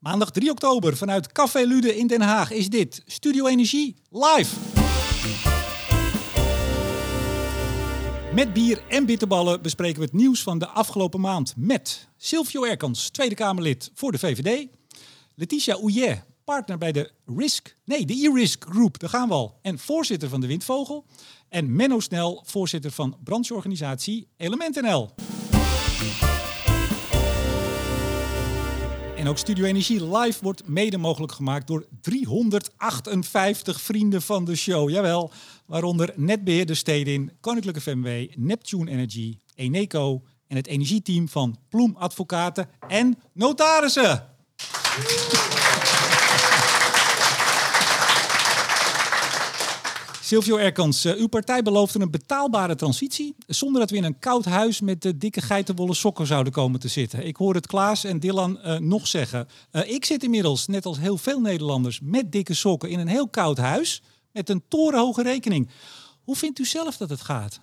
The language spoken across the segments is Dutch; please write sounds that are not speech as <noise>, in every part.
Maandag 3 oktober vanuit Café Lude in Den Haag is dit Studio Energie live. Met bier en bitterballen bespreken we het nieuws van de afgelopen maand met Silvio Erkans, Tweede Kamerlid voor de VVD. Letitia Ouillet, partner bij de RISC, nee, de e-RISC Group, daar gaan we al. En voorzitter van de Windvogel. En Menno Snel, voorzitter van brancheorganisatie Element NL. En ook Studio Energie Live wordt mede mogelijk gemaakt door 358 vrienden van de show. Jawel, waaronder Netbeheerder Stedin, Koninklijke FMW, Neptune Energy, Eneco en het energieteam van Ploem Advocaten en Notarissen. Silvio Erkans, uh, uw partij beloofde een betaalbare transitie zonder dat we in een koud huis met de dikke geitenwolle sokken zouden komen te zitten. Ik hoor het Klaas en Dylan uh, nog zeggen. Uh, ik zit inmiddels, net als heel veel Nederlanders, met dikke sokken in een heel koud huis met een torenhoge rekening. Hoe vindt u zelf dat het gaat?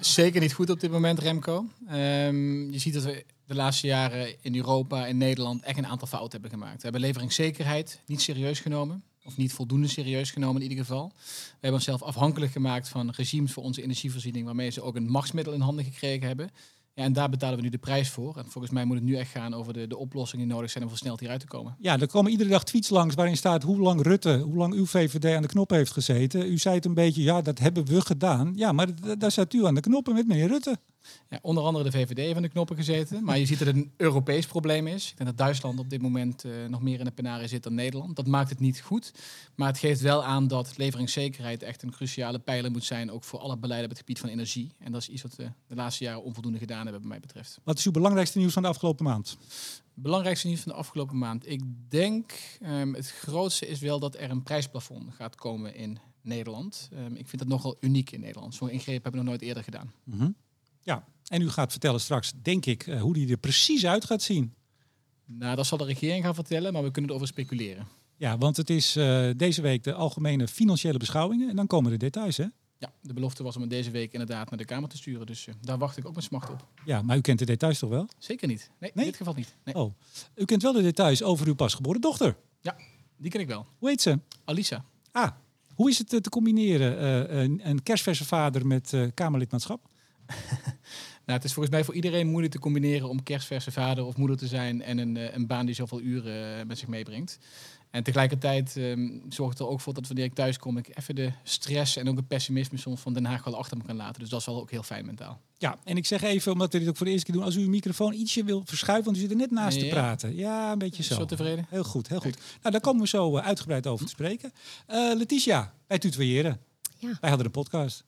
Zeker niet goed op dit moment, Remco. Um, je ziet dat we de laatste jaren in Europa en Nederland echt een aantal fouten hebben gemaakt. We hebben leveringszekerheid niet serieus genomen of niet voldoende serieus genomen in ieder geval. We hebben onszelf afhankelijk gemaakt van regimes voor onze energievoorziening, waarmee ze ook een machtsmiddel in handen gekregen hebben. Ja, en daar betalen we nu de prijs voor. En volgens mij moet het nu echt gaan over de, de oplossingen die nodig zijn om versneld hieruit te komen. Ja, er komen iedere dag tweets langs waarin staat hoe lang Rutte, hoe lang uw VVD aan de knop heeft gezeten. U zei het een beetje, ja, dat hebben we gedaan. Ja, maar daar zat u aan de knoppen met meneer Rutte. Ja, onder andere de VVD van de knoppen gezeten. Maar je ziet dat het een Europees probleem is. Ik denk dat Duitsland op dit moment uh, nog meer in de penarie zit dan Nederland. Dat maakt het niet goed. Maar het geeft wel aan dat leveringszekerheid echt een cruciale pijler moet zijn. Ook voor alle beleiden op het gebied van energie. En dat is iets wat we de laatste jaren onvoldoende gedaan hebben, wat mij betreft. Wat is uw belangrijkste nieuws van de afgelopen maand? Belangrijkste nieuws van de afgelopen maand. Ik denk um, het grootste is wel dat er een prijsplafond gaat komen in Nederland. Um, ik vind dat nogal uniek in Nederland. Zo'n ingreep hebben we nog nooit eerder gedaan. Mm -hmm. Ja, en u gaat vertellen straks, denk ik, uh, hoe die er precies uit gaat zien. Nou, dat zal de regering gaan vertellen, maar we kunnen erover speculeren. Ja, want het is uh, deze week de algemene financiële beschouwingen en dan komen de details, hè? Ja, de belofte was om het deze week inderdaad naar de Kamer te sturen. Dus uh, daar wacht ik ook met smacht op. Ja, maar u kent de details toch wel? Zeker niet. Nee, nee? in dit geval niet. Nee. Oh, u kent wel de details over uw pasgeboren dochter? Ja, die ken ik wel. Hoe heet ze? Alisa. Ah, hoe is het te combineren, een, een kerstverse vader met Kamerlidmaatschap? <laughs> Nou, het is volgens mij voor iedereen moeilijk te combineren om kerstverse vader of moeder te zijn en een, een baan die zoveel uren met zich meebrengt. En tegelijkertijd um, zorgt er ook voor dat wanneer ik thuis kom, ik even de stress en ook het pessimisme soms van Den Haag wel achter me kan laten. Dus dat is wel ook heel fijn mentaal. Ja, en ik zeg even, omdat we dit ook voor de eerste keer doen, als u uw microfoon ietsje wil verschuiven, want u zit er net naast ja, te praten. Ja, een beetje zo. Zo tevreden? Heel goed, heel goed. Nou, daar komen we zo uitgebreid over te spreken. Uh, Letitia, wij tutoyeren. Ja. Wij hadden een podcast.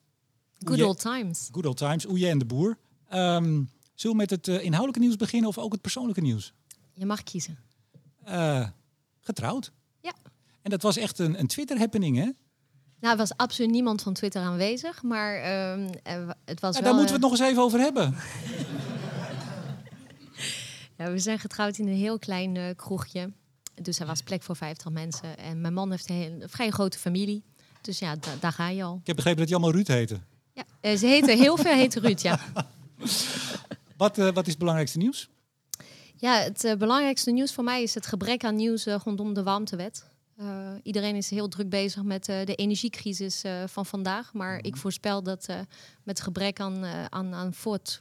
Good old times. Good old times. Oeye en de boer. Um, zullen we met het uh, inhoudelijke nieuws beginnen of ook het persoonlijke nieuws? Je mag kiezen. Uh, getrouwd. Ja. En dat was echt een, een Twitter-happening, hè? Nou, er was absoluut niemand van Twitter aanwezig, maar um, het was ja, wel... Daar moeten we het nog eens even over hebben. <laughs> ja, we zijn getrouwd in een heel klein uh, kroegje. Dus er was plek voor 50 mensen. En mijn man heeft een, heel, een vrij grote familie. Dus ja, da daar ga je al. Ik heb begrepen dat je allemaal Ruud heten. Ja, uh, ze heten heel veel heten Ruud, ja. <laughs> wat, uh, wat is het belangrijkste nieuws? Ja, het uh, belangrijkste nieuws voor mij is het gebrek aan nieuws uh, rondom de warmtewet. Iedereen is heel druk bezig met de energiecrisis van vandaag. Maar ik voorspel dat met gebrek aan, aan, aan voort,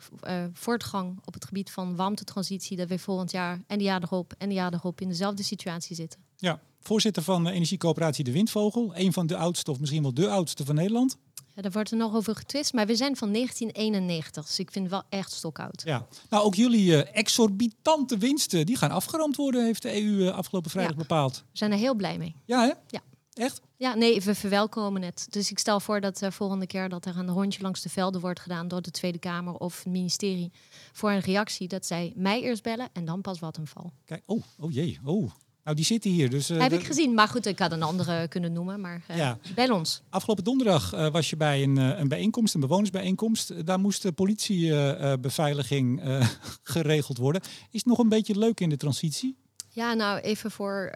voortgang op het gebied van warmtetransitie, dat we volgend jaar en de jaar erop en de jaar erop in dezelfde situatie zitten. Ja, voorzitter van de energiecoöperatie De Windvogel, een van de oudste of misschien wel de oudste van Nederland. Daar wordt er nog over getwist, maar we zijn van 1991, dus ik vind het wel echt stokoud. Ja, nou ook jullie uh, exorbitante winsten, die gaan afgeroomd worden, heeft de EU uh, afgelopen vrijdag ja. bepaald. We zijn er heel blij mee. Ja, hè? Ja. Echt? Ja, nee, we verwelkomen het. Dus ik stel voor dat de uh, volgende keer dat er een rondje langs de velden wordt gedaan door de Tweede Kamer of het ministerie voor een reactie, dat zij mij eerst bellen en dan pas Vattenfall. Kijk, oh, oh jee, oh. Nou, die zitten hier. Dus, uh, Heb ik gezien. Maar goed, ik had een andere kunnen noemen. Maar uh, ja. bel ons. Afgelopen donderdag uh, was je bij een, een bijeenkomst, een bewonersbijeenkomst. Daar moest de politiebeveiliging <laughs> geregeld worden. Is het nog een beetje leuk in de transitie? Ja, nou even voor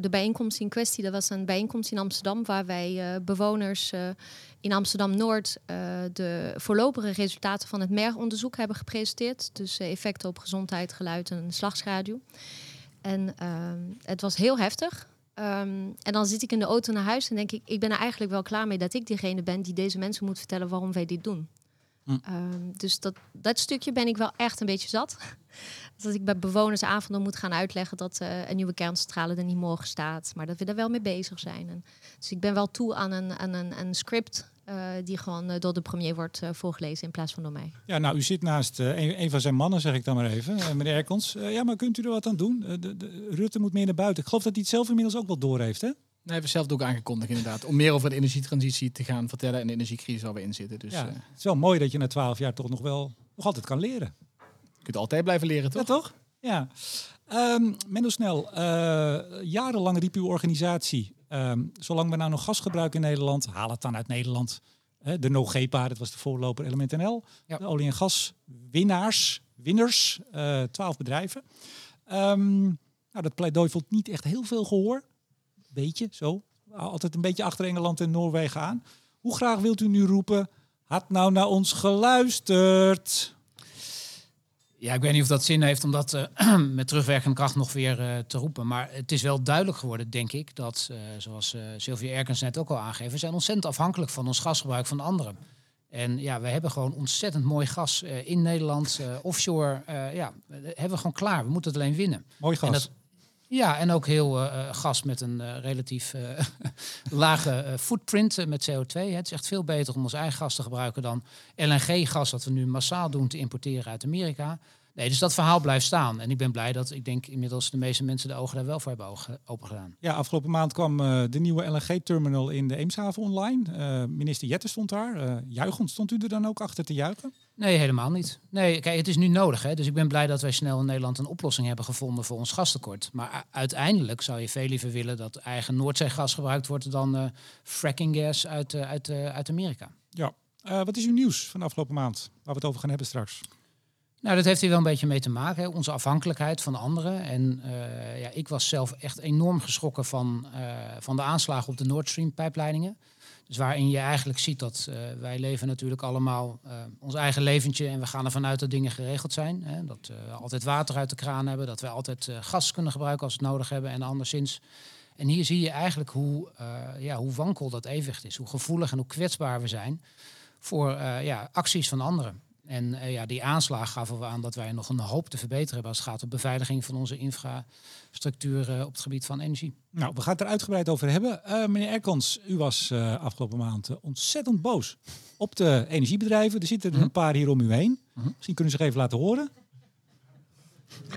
de bijeenkomst in kwestie. Dat was een bijeenkomst in Amsterdam waar wij bewoners in Amsterdam-Noord de voorlopige resultaten van het MER-onderzoek hebben gepresenteerd. Dus effecten op gezondheid, geluid en slagschaduw. En ehm, het was heel heftig. Ehm, en dan zit ik in de auto naar huis en denk ik, ik ben er eigenlijk wel klaar mee dat ik diegene ben die deze mensen moet vertellen waarom wij dit doen. Hm. Ehm, dus dat, dat stukje ben ik wel echt een beetje zat. <laughs> dat ik bij bewonersavonden moet gaan uitleggen dat eh, een nieuwe kerncentrale er niet morgen staat, maar dat we daar wel mee bezig zijn. En, dus ik ben wel toe aan een, aan een, een script eh, die gewoon eh, door de premier wordt eh, voorgelezen in plaats van door mij. Ja, nou, u zit naast eh, een, een van zijn mannen, zeg ik dan maar even, meneer Erkens. Eh, ja, maar kunt u er wat aan doen? De, de, Rutte moet meer naar buiten. Ik geloof dat hij het zelf inmiddels ook wel door heeft, hè? Nee, we zelf ook aangekondigd inderdaad. Om meer over de energietransitie te gaan vertellen en de energiecrisis waar we in zitten. Dus ja, eh, het is wel mooi dat je na twaalf jaar toch nog wel nog altijd kan leren. je kunt altijd blijven leren, toch? Ja, toch? Ja. Ehm Menno Snel, eh, jarenlang riep uw organisatie, ehm, zolang we nou nog gas gebruiken in Nederland, haal het dan uit Nederland. De NoGepa, dat was de voorloper Element NL. Ja. De olie- en gaswinnaars, winners, eh, twaalf bedrijven. Ehm, nou, dat pleidooi vond niet echt heel veel gehoor. Beetje, zo. Altijd een beetje achter Engeland en Noorwegen aan. Hoe graag wilt u nu roepen, had nou naar ons geluisterd? Ja, ik weet niet of dat zin heeft om dat eh, <clears throat> met terugwerkende kracht nog weer eh, te roepen. Maar het is wel duidelijk geworden, denk ik, dat, eh, zoals Sylvia Erkens net ook al aangeeft, we zijn ontzettend afhankelijk van ons gasgebruik van anderen. En ja, we hebben gewoon ontzettend mooi gas in Nederland, offshore. ja, hebben we gewoon klaar. We moeten het alleen winnen. Mooi gas. En dat, ja, en ook heel eh, eh, gas met een eh, relatief <laughs> lage footprint met CO2. Hè. Het is echt veel beter om ons eigen gas te gebruiken dan LNG-gas, dat we nu massaal doen, te importeren uit Amerika. Nee, dus dat verhaal blijft staan. En ik ben blij dat ik denk inmiddels de meeste mensen de ogen daar wel voor hebben ogen- open gedaan. Ja, afgelopen maand kwam de nieuwe LNG-terminal in de Eemshaven online. Minister Jetten stond daar. Eh juichend stond u er dan ook achter te juichen? Nee, helemaal niet. Nee, kijk, het is nu nodig. Hè? Dus ik ben blij dat wij snel in Nederland een oplossing hebben gevonden voor ons gastekort. Maar uiteindelijk zou je veel liever willen dat eigen Noordzeegas gebruikt wordt dan eh fracking gas uit, eh, uit, eh, uit Amerika. Ja. Wat is uw nieuws van de afgelopen maand? Waar we het over gaan hebben straks. Nou, dat heeft hier wel een beetje mee te maken, hè? onze afhankelijkheid van anderen. En eh, ja, ik was zelf echt enorm geschrokken van, eh, van de aanslagen op de Nord Stream pijpleidingen. Dus waarin je eigenlijk ziet dat eh, wij leven natuurlijk allemaal ons eigen leventje en we gaan ervan uit dat dingen geregeld zijn. Hè? Dat we altijd water uit de kraan hebben, dat we altijd gas kunnen gebruiken als we het nodig hebben en anderszins. En hier zie je eigenlijk hoe, ja, hoe wankel dat evenwicht is, hoe gevoelig en hoe kwetsbaar we zijn voor ja, acties van anderen. En eh, ja, die aanslag gaven we aan dat wij nog een hoop te verbeteren hebben als het gaat om beveiliging van onze infrastructuur eh, op het gebied van energie. Nou, we gaan het er uitgebreid over hebben. Eh, meneer Erkans, u was eh, afgelopen maand ontzettend boos op de energiebedrijven. Er zitten er een paar hier om u heen. Misschien kunnen ze zich even laten horen.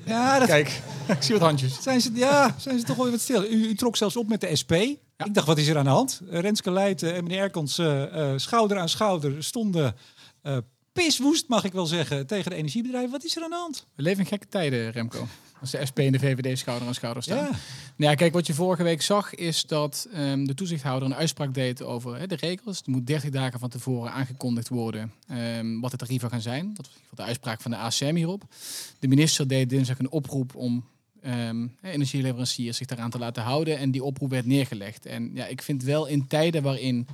Ja, dat Kijk, ik zie wat handjes. zijn ze, ja, zijn ze toch wel wat stil. U, u trok zelfs op met de SP. Ik dacht, wat is er aan de hand? Renske Leijten en meneer Erkans eh, schouder aan schouder stonden eh, piswoest, mag ik wel zeggen, tegen de energiebedrijven. Wat is er aan de hand? We leven in gekke tijden, Remco. Als de SP en de VVD schouder aan schouder staan. Ja, Nou ja, kijk, wat je vorige week zag is dat ehm, de toezichthouder een uitspraak deed over de regels. Het moet 30 dagen van tevoren aangekondigd worden ehm, wat de tarieven gaan zijn. Dat was in ieder geval de uitspraak van de ACM hierop. De minister deed dinsdag een oproep om ehm, energieleveranciers zich daaraan te laten houden. En die oproep werd neergelegd. En ja, ik vind wel in tijden waarin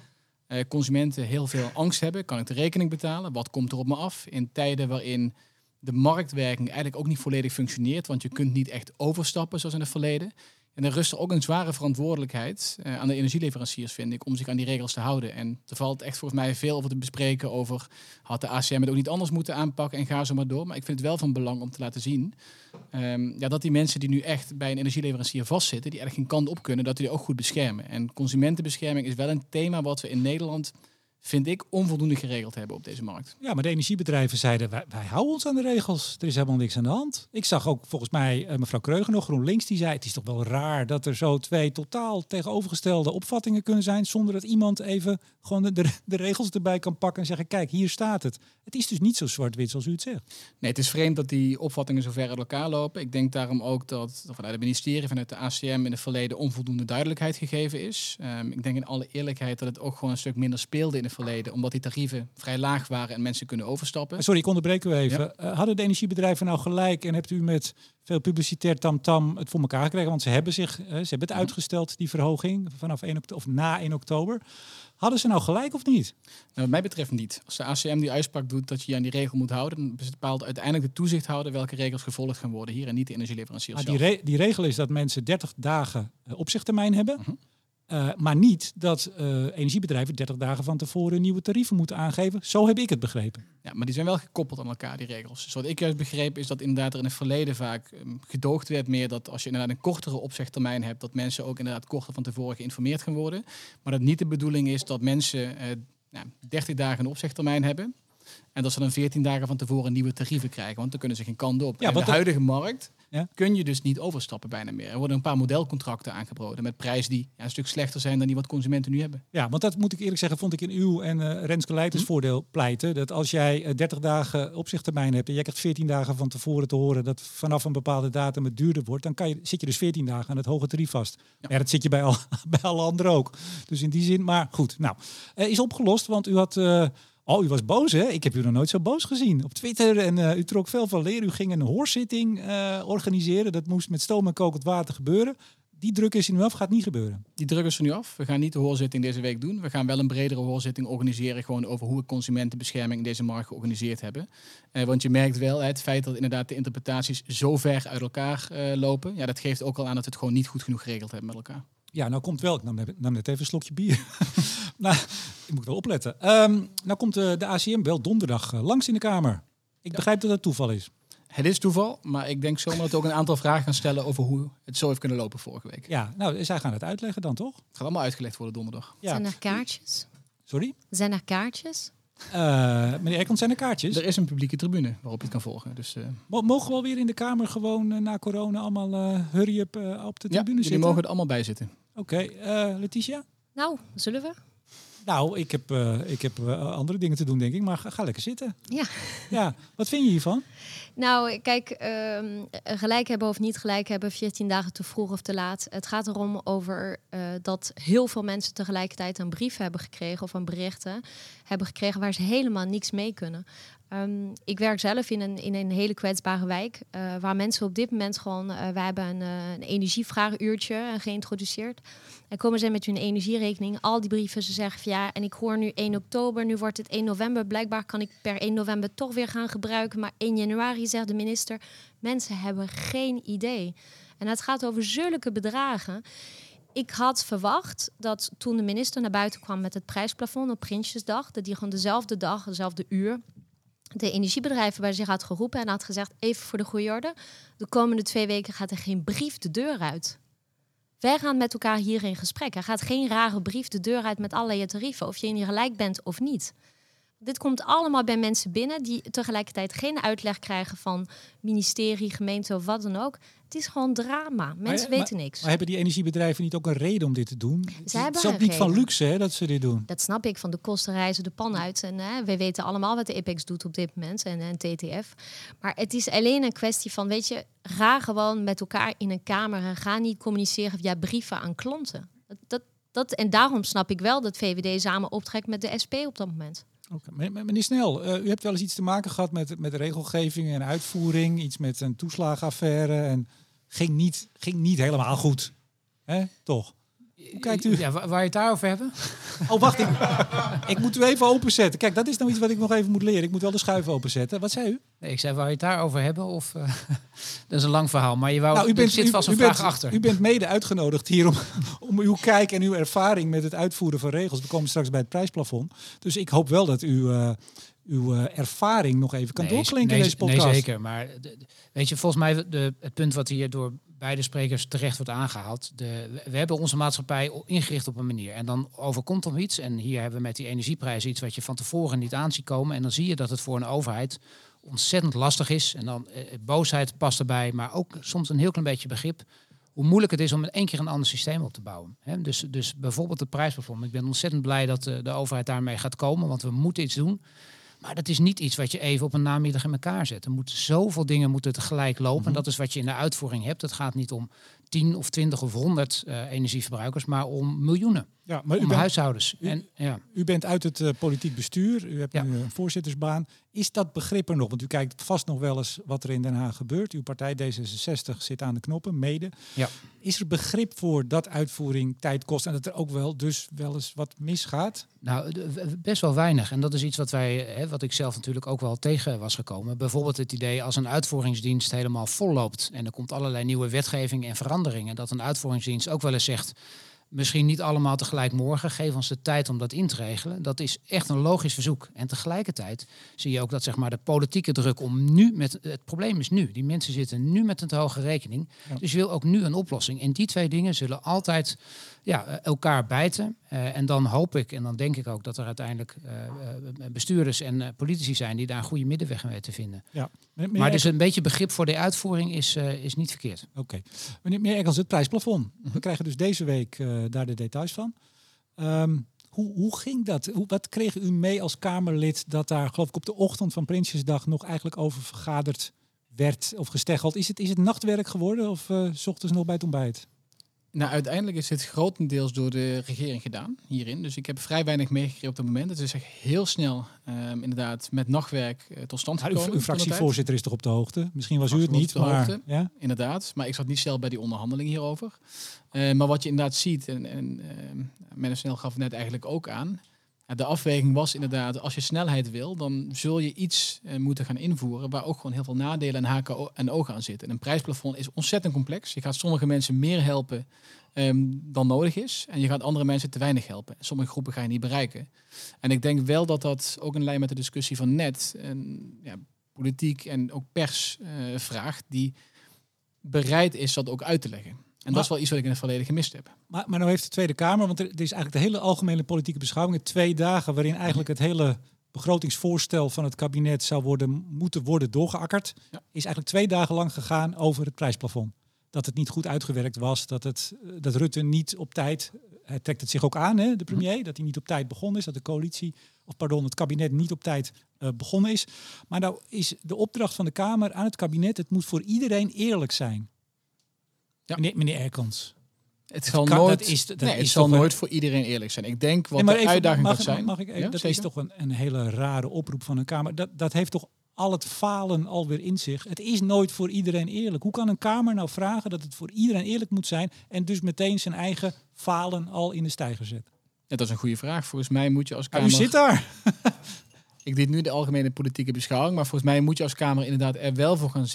consumenten heel veel angst hebben, kan ik de rekening betalen? Wat komt er op me af? In tijden waarin de marktwerking eigenlijk ook niet volledig functioneert, want je kunt niet echt overstappen zoals in het verleden. En er rust ook een zware verantwoordelijkheid eh, aan de energieleveranciers, vind ik, om zich aan die regels te houden. En er valt echt volgens mij veel over te bespreken over, had de ACM het ook niet anders moeten aanpakken en ga zo maar door. Maar ik vind het wel van belang om te laten zien ehm, ja, dat die mensen die nu echt bij een energieleverancier vastzitten, die eigenlijk geen kant op kunnen, dat die ook goed beschermen. En consumentenbescherming is wel een thema wat we in Nederland, vind ik, onvoldoende geregeld hebben op deze markt. Ja, maar de energiebedrijven zeiden, wij, wij houden ons aan de regels. Er is helemaal niks aan de hand. Ik zag ook volgens mij eh, mevrouw Kreugen nog, GroenLinks, die zei... het is toch wel raar dat er zo twee totaal tegenovergestelde opvattingen kunnen zijn... zonder dat iemand even gewoon de, de, de regels erbij kan pakken en zeggen... kijk, hier staat het. Het is dus niet zo zwart-wit zoals u het zegt. Nee, het is vreemd dat die opvattingen zo ver uit elkaar lopen. Ik denk daarom ook dat vanuit het ministerie, vanuit de ACM in het verleden onvoldoende duidelijkheid gegeven is. Ehm, ik denk in alle eerlijkheid dat het ook gewoon een stuk minder speelde in het verleden, omdat die tarieven vrij laag waren en mensen kunnen overstappen. Sorry, ik onderbreek u even. Uh, hadden de energiebedrijven nou gelijk en hebt u met veel publicitair tamtam het voor elkaar gekregen? Want ze hebben, zich, uh, ze hebben het uitgesteld, die verhoging, vanaf 1 oktober, of na 1 oktober. Hadden ze nou gelijk of niet? Nou, wat mij betreft niet. Als de ACM die uitspraak doet dat je je aan die regel moet houden, dan bepaalt uiteindelijk de toezichthouder welke regels gevolgd gaan worden hier en niet de energieleverancier. Maar die, re die, regel is dat mensen 30 dagen opzichttermijn hebben. Uh -huh. Uh, maar niet dat uh, energiebedrijven 30 dagen van tevoren nieuwe tarieven moeten aangeven. Zo heb ik het begrepen. Ja, maar die zijn wel gekoppeld aan elkaar, die regels. Dus wat ik juist begreep is dat inderdaad er in het verleden vaak um, gedoogd werd meer dat als je inderdaad een kortere opzegtermijn hebt, dat mensen ook inderdaad korter van tevoren geïnformeerd gaan worden. Maar dat niet de bedoeling is dat mensen uh, nou, 30 dagen een opzegtermijn hebben. En dat ze dan 14 dagen van tevoren nieuwe tarieven krijgen. Want dan kunnen ze geen kant op. Ja, in de huidige markt ja? kun je dus niet overstappen bijna meer. Er worden een paar modelcontracten aangeboden met prijzen die ja, een stuk slechter zijn dan die wat consumenten nu hebben. Ja, want dat moet ik eerlijk zeggen, vond ik in uw en uh, Renske Leiters hm? voordeel pleiten. Dat als jij uh, 30 dagen opzichttermijn hebt en jij krijgt 14 dagen van tevoren te horen dat vanaf een bepaalde datum het duurder wordt, dan kan je, zit je dus 14 dagen aan het hoge tarief vast. Ja. ja dat zit je bij, al, <laughs> bij alle anderen ook. Dus in die zin, maar goed. Nou, uh, is opgelost, want u had... Oh, u was boos, hè? Ik heb u nog nooit zo boos gezien op Twitter. En uh, u trok veel van leer. U ging een hoorzitting uh, organiseren. Dat moest met stoom en kokend water gebeuren. Die druk is er nu af, gaat niet gebeuren. Die druk is er nu af. We gaan niet de hoorzitting deze week doen. We gaan wel een bredere hoorzitting organiseren. Gewoon over hoe we consumentenbescherming in deze markt georganiseerd hebben. Uh, want je merkt wel het feit dat inderdaad de interpretaties zo ver uit elkaar lopen. Ja, dat geeft ook al aan dat we het gewoon niet goed genoeg geregeld hebben met elkaar. Ja, nou komt wel. Ik nam, nam net even een slokje bier. <laughs> nou, ik moet wel opletten. Um, nou komt de, de ACM wel donderdag uh, langs in de Kamer. Ik ja. begrijp dat het toeval is. Het is toeval, maar ik denk zomaar dat we ook een aantal vragen gaan stellen over hoe het zo heeft kunnen lopen vorige week. Ja, nou, zij gaan het uitleggen dan toch? Het gaat allemaal uitgelegd worden donderdag. Ja. Zijn er kaartjes? Sorry? Zijn er kaartjes? Uh, meneer Ekland, zijn er kaartjes? Er is een publieke tribune waarop je het kan volgen. Dus, uh... Mogen we alweer in de Kamer gewoon uh, na corona allemaal hurry-up op de tribune ja, zitten? jullie mogen er allemaal bij zitten. Oké, okay. Letitia? Nou, zullen we? Nou, ik heb, uh, ik heb uh, andere dingen te doen, denk ik. Maar ga, ga, lekker zitten. Ja. ja. Wat vind je hiervan? Nou, kijk, um, gelijk hebben of niet gelijk hebben, 14 dagen te vroeg of te laat. Het gaat erom over uh, dat heel veel mensen tegelijkertijd een brief hebben gekregen of een berichten hebben gekregen waar ze helemaal niks mee kunnen. Um, ik werk zelf in een, in een hele kwetsbare wijk, waar mensen op dit moment gewoon, wij hebben een, een energievraaguurtje geïntroduceerd. En komen ze met hun energierekening, al die brieven, ze zeggen van ja, en ik hoor nu 1 oktober, nu wordt het 1 november, blijkbaar kan ik per 1 november toch weer gaan gebruiken, maar 1 januari zegt de minister, mensen hebben geen idee. En het gaat over zulke bedragen. Ik had verwacht dat toen de minister naar buiten kwam met het prijsplafond op Prinsjesdag, dat die gewoon dezelfde dag, dezelfde uur, de energiebedrijven bij zich had geroepen en had gezegd: even voor de goede orde, de komende twee weken gaat er geen brief de deur uit. Wij gaan met elkaar hier in gesprek. Er gaat geen rare brief de deur uit met allerlei tarieven, of je in gelijk bent of niet. Dit komt allemaal bij mensen binnen die tegelijkertijd geen uitleg krijgen van ministerie, gemeente of wat dan ook. Het is gewoon drama. Mensen maar, weten maar, niks. Maar hebben die energiebedrijven niet ook een reden om dit te doen? Ze hebben het is ook niet van luxe hè, dat ze dit doen. Dat snap ik. Van de kosten reizen de pan uit. En hè, we weten allemaal wat de IPEX doet op dit moment en, en TTF. Maar het is alleen een kwestie van, weet je, ga gewoon met elkaar in een kamer en ga niet communiceren via brieven aan klanten. Dat, dat, dat, en daarom snap ik wel dat VVD samen optrekt met de SP op dat moment. Okay. Meneer Snel, uh, u hebt wel eens iets te maken gehad met, met regelgeving en uitvoering, iets met een toeslagenaffaire en ging niet, ging niet helemaal goed. Hè? Toch? Hoe kijkt u? Ja, waar, je het daarover hebben? <laughs> Oh, wacht. Ik, ik moet u even openzetten. Kijk, dat is nou iets wat ik nog even moet leren. Ik moet wel de schuif openzetten. Wat zei u? Nee, ik zei, waar je het daarover hebben? Of, uh, <laughs> dat is een lang verhaal. Maar je wou, nou, u bent, zit vast een u vraag bent, achter. U bent mede uitgenodigd hier om, <laughs> om uw kijk en uw ervaring met het uitvoeren van regels. We komen straks bij het prijsplafond. Dus ik hoop wel dat u... Uh, uw uh, ervaring nog even kan nee, doorklinken nee, in deze podcast. Nee, zeker. Maar de, de, weet je, volgens mij de, het punt wat hier door beide sprekers terecht wordt aangehaald. De, we hebben onze maatschappij ingericht op een manier. En dan overkomt er iets. En hier hebben we met die energieprijzen iets wat je van tevoren niet aan ziet komen. En dan zie je dat het voor een overheid ontzettend lastig is. En dan eh, boosheid past erbij, maar ook soms een heel klein beetje begrip. Hoe moeilijk het is om in één keer een ander systeem op te bouwen. He, dus, dus bijvoorbeeld de prijsplafond. Ik ben ontzettend blij dat de, de overheid daarmee gaat komen, want we moeten iets doen. Maar dat is niet iets wat je even op een namiddag in elkaar zet. Er moeten zoveel dingen moeten tegelijk lopen. Mm -hmm. En dat is wat je in de uitvoering hebt. Het gaat niet om 10 of 20 of 100 uh, energieverbruikers, maar om miljoenen. Ja, maar u om bent, huishoudens. u- En, ja. u bent uit het eh, politiek bestuur. U hebt Ja. nu een voorzittersbaan. Is dat begrip er nog? Want u kijkt vast nog wel eens wat er in Den Haag gebeurt. Uw partij D66 zit aan de knoppen, mede. Ja. Is er begrip voor dat uitvoering tijd kost en dat er ook wel dus wel eens wat misgaat? Nou, best wel weinig. En dat is iets wat wij, hè, wat ik zelf natuurlijk ook wel tegen was gekomen. Bijvoorbeeld het idee als een uitvoeringsdienst helemaal vol loopt en er komt allerlei nieuwe wetgeving en veranderingen, dat een uitvoeringsdienst ook wel eens zegt. Misschien niet allemaal tegelijk morgen. Geef ons de tijd om dat in te regelen. Dat is echt een logisch verzoek. En tegelijkertijd zie je ook dat zeg maar, de politieke druk om nu met. Het probleem is nu. Die mensen zitten nu met een te hoge rekening. Ja. Dus je wil ook nu een oplossing. En die twee dingen zullen altijd ja, eh, elkaar bijten. Eh, en dan hoop ik en dan denk ik ook dat er uiteindelijk eh, eh, bestuurders en politici zijn die daar een goede middenweg weten te vinden. Ja. Meneer, Maar dus een beetje begrip voor de uitvoering is, is niet verkeerd. Oké. Meneer, meneer Eckels, het prijsplafond. We krijgen dus deze week daar de details van. Ehm, hoe, hoe ging dat? Hoe, wat kreeg u mee als Kamerlid dat daar, geloof ik, op de ochtend van Prinsjesdag nog eigenlijk over vergaderd werd of gesteggeld? Is het, is het nachtwerk geworden of s ochtends nog bij het ontbijt? Nou, uiteindelijk is dit grotendeels door de regering gedaan hierin. Dus ik heb vrij weinig meegekregen op het moment. Het is echt heel snel ehm, inderdaad met nachtwerk eh, tot stand Nou, gekomen. uw, fractievoorzitter is toch op de hoogte? Misschien was u het niet, Absoluut op de maar... hoogte. Ja? Inderdaad, maar ik zat niet zelf bij die onderhandeling hierover. Eh, maar wat je inderdaad ziet, en, en uh, Menno Snel gaf het net eigenlijk ook aan. De afweging was inderdaad, als je snelheid wil, dan zul je iets eh, moeten gaan invoeren waar ook gewoon heel veel nadelen en haken en ogen aan zitten. En een prijsplafond is ontzettend complex. Je gaat sommige mensen meer helpen ehm, dan nodig is. En je gaat andere mensen te weinig helpen. Sommige groepen ga je niet bereiken. En ik denk wel dat dat ook in lijn met de discussie van net, en, ja, politiek en ook pers eh, vraagt, die bereid is dat ook uit te leggen. En Maar- dat is wel iets wat ik in het verleden gemist heb. Maar, maar nou heeft de Tweede Kamer, want er, er is eigenlijk de hele algemene politieke beschouwing, twee dagen waarin eigenlijk het hele begrotingsvoorstel van het kabinet zou worden, moeten worden doorgeakkerd, Ja. is eigenlijk twee dagen lang gegaan over het prijsplafond. Dat het niet goed uitgewerkt was, dat, het, eh, dat Rutte niet op tijd, hij trekt het zich ook aan, hè, de premier, dat hij niet op tijd begonnen is, dat de coalitie, of pardon, het kabinet niet op tijd eh, begonnen is. Maar nou is de opdracht van de Kamer aan het kabinet, het moet voor iedereen eerlijk zijn. Ja. Meneer, meneer Erkans. Het zal kan- nooit, dat is- dat nee, is het zal een- nooit voor iedereen eerlijk zijn. Ik denk wat Nee, maar de even- uitdaging mag, zijn. Mag ik even, Ja, dat zeker. is toch een, een hele rare oproep van een Kamer. Dat, dat heeft toch al het falen alweer in zich. Het is nooit voor iedereen eerlijk. Hoe kan een Kamer nou vragen dat het voor iedereen eerlijk moet zijn... en dus meteen zijn eigen falen al in de stijger zet? Ja, dat is een goede vraag. Volgens mij moet je als Kamer... u zit daar. <laughs> Ik deed nu de algemene politieke beschouwing, maar volgens mij moet je als Kamer inderdaad er wel voor gaan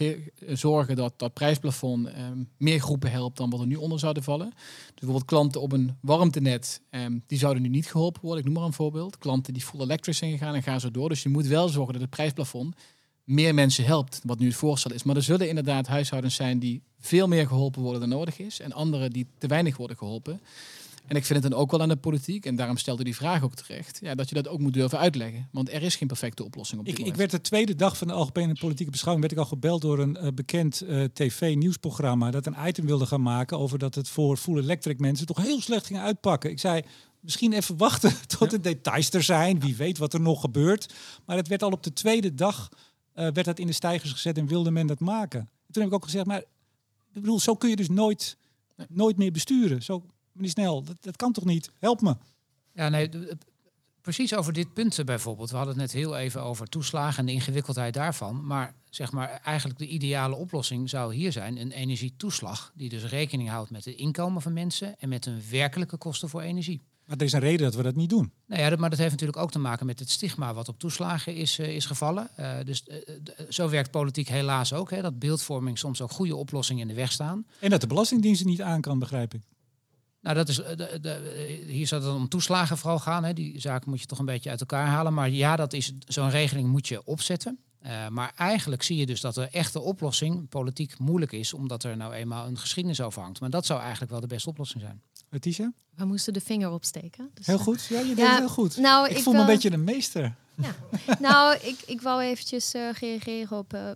zorgen dat dat prijsplafond ehm, meer groepen helpt dan wat er nu onder zouden vallen. Dus bijvoorbeeld klanten op een warmtenet, ehm, die zouden nu niet geholpen worden. Ik noem maar een voorbeeld. Klanten die full electric zijn gegaan en gaan zo door. Dus je moet wel zorgen dat het prijsplafond meer mensen helpt, wat nu het voorstel is. Maar er zullen inderdaad huishoudens zijn die veel meer geholpen worden dan nodig is en anderen die te weinig worden geholpen. En ik vind het dan ook wel aan de politiek, en daarom stelde die vraag ook terecht, ja, dat je dat ook moet durven uitleggen. Want er is geen perfecte oplossing op dit Ik, ik moment. werd de tweede dag van de algemene politieke beschouwing... werd ik al gebeld door een eh, bekend eh, tv-nieuwsprogramma... dat een item wilde gaan maken over dat het voor full electric mensen... toch heel slecht ging uitpakken. Ik zei, misschien even wachten <laughs> tot de details er zijn. Wie weet wat er nog gebeurt. Maar het werd al op de tweede dag... eh, werd dat in de stijgers gezet en wilde men dat maken. Toen heb ik ook gezegd, maar ik bedoel, zo kun je dus nooit, nooit meer besturen. Zo, meneer Snel, dat, dat kan toch niet? Help me. Ja, nee, precies over dit punt bijvoorbeeld. We hadden het net heel even over toeslagen en de ingewikkeldheid daarvan. Maar zeg maar, eigenlijk de ideale oplossing zou hier zijn een energietoeslag. Die dus rekening houdt met het inkomen van mensen en met hun werkelijke kosten voor energie. Maar er is een reden dat we dat niet doen. Nou ja, dat- maar dat heeft natuurlijk ook te maken met het stigma wat op toeslagen is, eh, is gevallen. Eh, dus eh, zo werkt politiek helaas ook. Hè, dat beeldvorming soms ook goede oplossingen in de weg staan. En dat de Belastingdienst het niet aan kan, begrijp ik. Nou, dat is, eh, de, de, eh, hier zou het om toeslagen vooral gaan. Hè. Die zaken moet je toch een beetje uit elkaar halen. Maar ja, dat is zo'n regeling moet je opzetten. Eh, maar eigenlijk zie je dus dat de echte oplossing politiek moeilijk is, omdat er nou eenmaal een geschiedenis over hangt. Maar dat zou eigenlijk wel de beste oplossing zijn. Letitia? We moesten de vinger opsteken. Dus, Heel goed. Ja, je deed Ja, het heel goed. Nou, ik, ik, voel me een beetje een meester. Nou, ik, ik wou eventjes eh, reageren op, eh,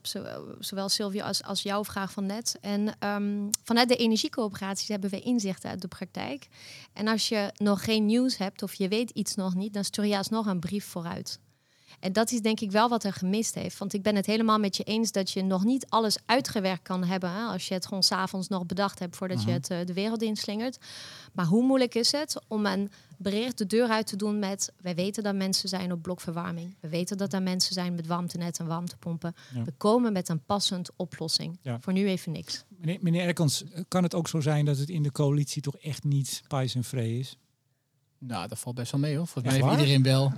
zowel Sylvia als, als jouw vraag van net. En ehm, vanuit de energiecoöperaties hebben we inzicht uit de praktijk. En als je nog geen nieuws hebt of je weet iets nog niet, dan stuur je alsnog een brief vooruit. En dat is denk ik wel wat er gemist heeft. Want ik ben het helemaal met je eens dat je nog niet alles uitgewerkt kan hebben. Hè, als je het gewoon s'avonds nog bedacht hebt voordat je Mhm. het eh, de wereld inslingert. Maar hoe moeilijk is het om een bericht de deur uit te doen met... wij weten dat mensen zijn op blokverwarming. We weten dat er mensen zijn met warmtenet en warmtepompen. Ja. We komen met een passend oplossing. Ja. Voor nu even niks. Meneer, meneer Erkens, kan het ook zo zijn dat het in de coalitie toch echt niet pais en is? Nou, dat valt best wel mee hoor. Volgens mij heeft iedereen wel.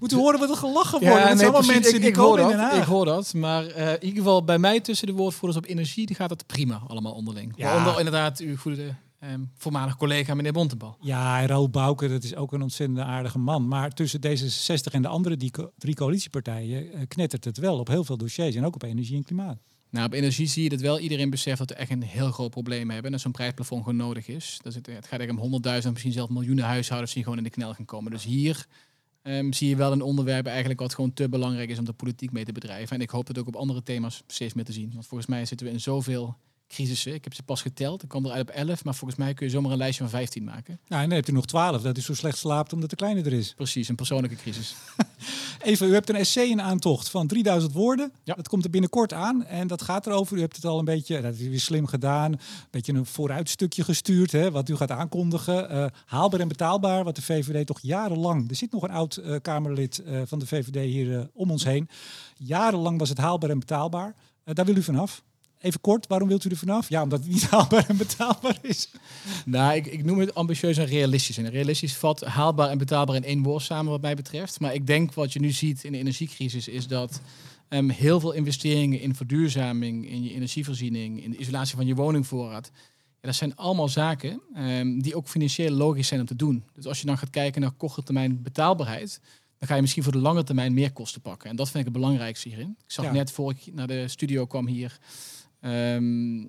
Moeten horen wat er gelachen wordt? het zijn allemaal precies. mensen ik, die ik hoor komen in dat. Ik hoor dat. Maar eh, in ieder geval bij mij tussen de woordvoerders op energie, die gaat het prima allemaal onderling. Ja. Waaronder inderdaad uw goede ehm voormalig collega meneer Bontebal. Ja, Raoul Bouke, dat is ook een ontzettend aardige man. Maar tussen D66 en de andere die drie coalitiepartijen eh, knettert het wel op heel veel dossiers. En ook op energie en klimaat. Nou, op energie zie je dat wel iedereen beseft dat we echt een heel groot probleem hebben. En dat zo'n prijsplafond gewoon nodig is. Dat het, het gaat echt om honderdduizend, misschien zelfs miljoenen huishoudens die gewoon in de knel gaan komen. Dus hier ehm, zie je wel een onderwerp eigenlijk wat gewoon te belangrijk is om de politiek mee te bedrijven. En ik hoop het ook op andere thema's steeds meer te zien. Want volgens mij zitten we in zoveel crisissen. Ik heb ze pas geteld. Ik kwam eruit op 11, maar volgens mij kun je zomaar een lijstje van 15 maken. Nou, en dan hebt u nog 12. Dat is zo slecht slaapt omdat de kleine er is. Precies, een persoonlijke crisis. <laughs> Even, u hebt een essay in aantocht van 3000 woorden. Ja. Dat komt er binnenkort aan. En dat gaat erover. U hebt het al een beetje, dat is weer slim gedaan. Een beetje een vooruitstukje gestuurd. Hè, wat u gaat aankondigen. Eh, haalbaar en betaalbaar. Wat de VVD toch jarenlang. Er zit nog een oud eh, Kamerlid eh, van de VVD hier om ons heen. Jarenlang was het haalbaar en betaalbaar. Daar wil u vanaf. Even kort, waarom wilt u er vanaf? Ja, omdat het niet haalbaar en betaalbaar is. Nou, ik, ik noem het ambitieus en realistisch. En realistisch vat haalbaar en betaalbaar in één woord samen wat mij betreft. Maar ik denk wat je nu ziet in de energiecrisis is dat ehm, heel veel investeringen in verduurzaming, in je energievoorziening, in de isolatie van je woningvoorraad. Ja, dat zijn allemaal zaken ehm, die ook financieel logisch zijn om te doen. Dus als je dan gaat kijken naar korte termijn betaalbaarheid, dan ga je misschien voor de lange termijn meer kosten pakken. En dat vind ik het belangrijkste hierin. Ik zag Ja. net voor ik naar de studio kwam hier, ehm,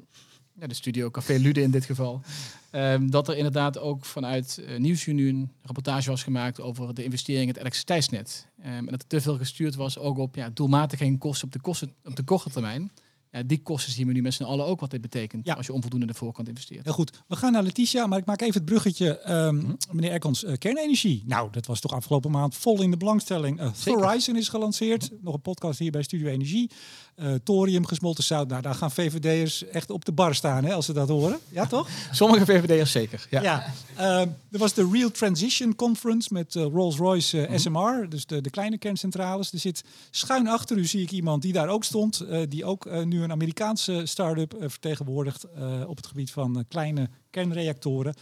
ja, de studio Café Lude in dit geval, ehm, dat er inderdaad ook vanuit uh, een rapportage was gemaakt over de investering in het elektriciteitsnet. Ehm, en dat er te veel gestuurd was ook op ja, doelmatiging kosten op de, kosten, op de korte termijn. Ja, die kosten zien we nu met z'n allen ook wat dit betekent Ja. als je onvoldoende de voorkant investeert. Heel goed. We gaan naar Letitia, maar ik maak even het bruggetje. ehm, Mhm. Meneer Erkons, eh, kernenergie. Nou, dat was toch afgelopen maand vol in de belangstelling. Eh Zeker. Horizon is gelanceerd. Nog een podcast hier bij Studio Energie. Eh, thorium, gesmolten zout. Nou, daar gaan VVD'ers echt op de bar staan hè, als ze dat horen. Ja, toch? <laughs> Sommige VVD'ers zeker. Ja. Ja. Ehm, er was de Real Transition Conference met eh, Rolls-Royce eh, SMR, dus de, de kleine kerncentrales. Er zit schuin achter u zie ik iemand die daar ook stond, eh, die ook eh, een Amerikaanse start-up eh, vertegenwoordigt eh, op het gebied van eh, kleine kernreactoren.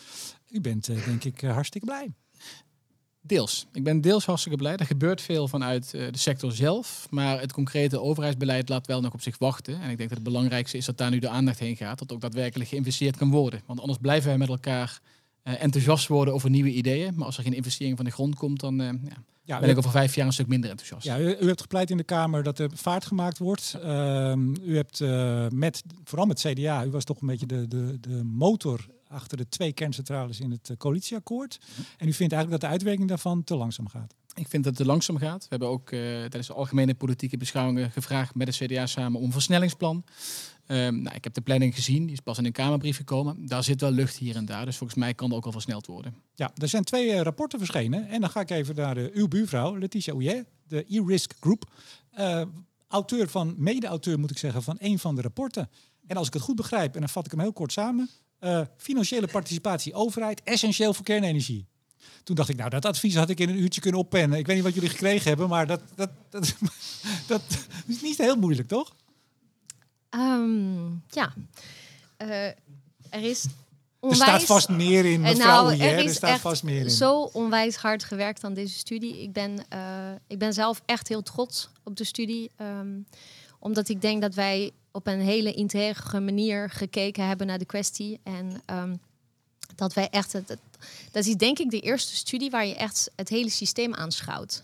U bent denk ik hartstikke blij. Deels. Ik ben deels hartstikke blij. Er gebeurt veel vanuit de sector zelf. Maar het concrete overheidsbeleid laat wel nog op zich wachten. En ik denk dat het belangrijkste is dat daar nu de aandacht heen gaat. Dat ook daadwerkelijk geïnvesteerd kan worden. Want anders blijven wij met elkaar enthousiast worden over nieuwe ideeën. Maar als er geen investering van de grond komt, dan ja, Ja, ben ik over vijf jaar een stuk minder enthousiast. Ja, u, u hebt gepleit in de Kamer dat er vaart gemaakt wordt. Ehm, u hebt eh, met, vooral met CDA, u was toch een beetje de, de, de motor achter de twee kerncentrales in het eh, coalitieakkoord. En u vindt eigenlijk dat de uitwerking daarvan te langzaam gaat. Ik vind dat het te langzaam gaat. We hebben ook eh, tijdens de algemene politieke beschouwingen gevraagd met de CDA samen om een versnellingsplan. Ehm, nou, ik heb de planning gezien, die is pas in een Kamerbrief gekomen. Daar zit wel lucht hier en daar, dus volgens mij kan er ook wel versneld worden. Ja, er zijn twee eh, rapporten verschenen. En dan ga ik even naar eh, uw buurvrouw, Letitia Ouillet, de E-Risk Group. Auteur van, mede-auteur moet ik zeggen, van een van de rapporten. En als ik het goed begrijp, en dan vat ik hem heel kort samen. financiële participatie overheid, essentieel voor kernenergie. Toen dacht ik, nou, dat advies had ik in een uurtje kunnen oppennen. Ik weet niet wat jullie gekregen hebben, maar dat, dat, dat, <laughs> dat is niet heel moeilijk, toch? Ehm, ja, Eh, er is Er onwijs... staat vast meer in, Eh, mevrouw nou, er er staat echt vast meer in. zo onwijs hard gewerkt aan deze studie. Ik ben, eh, ik ben zelf echt heel trots op de studie. ehm, omdat ik denk dat wij op een hele integere manier gekeken hebben naar de kwestie. En ehm, dat wij echt... Het, het- dat is denk ik de eerste studie waar je echt het hele systeem aanschouwt.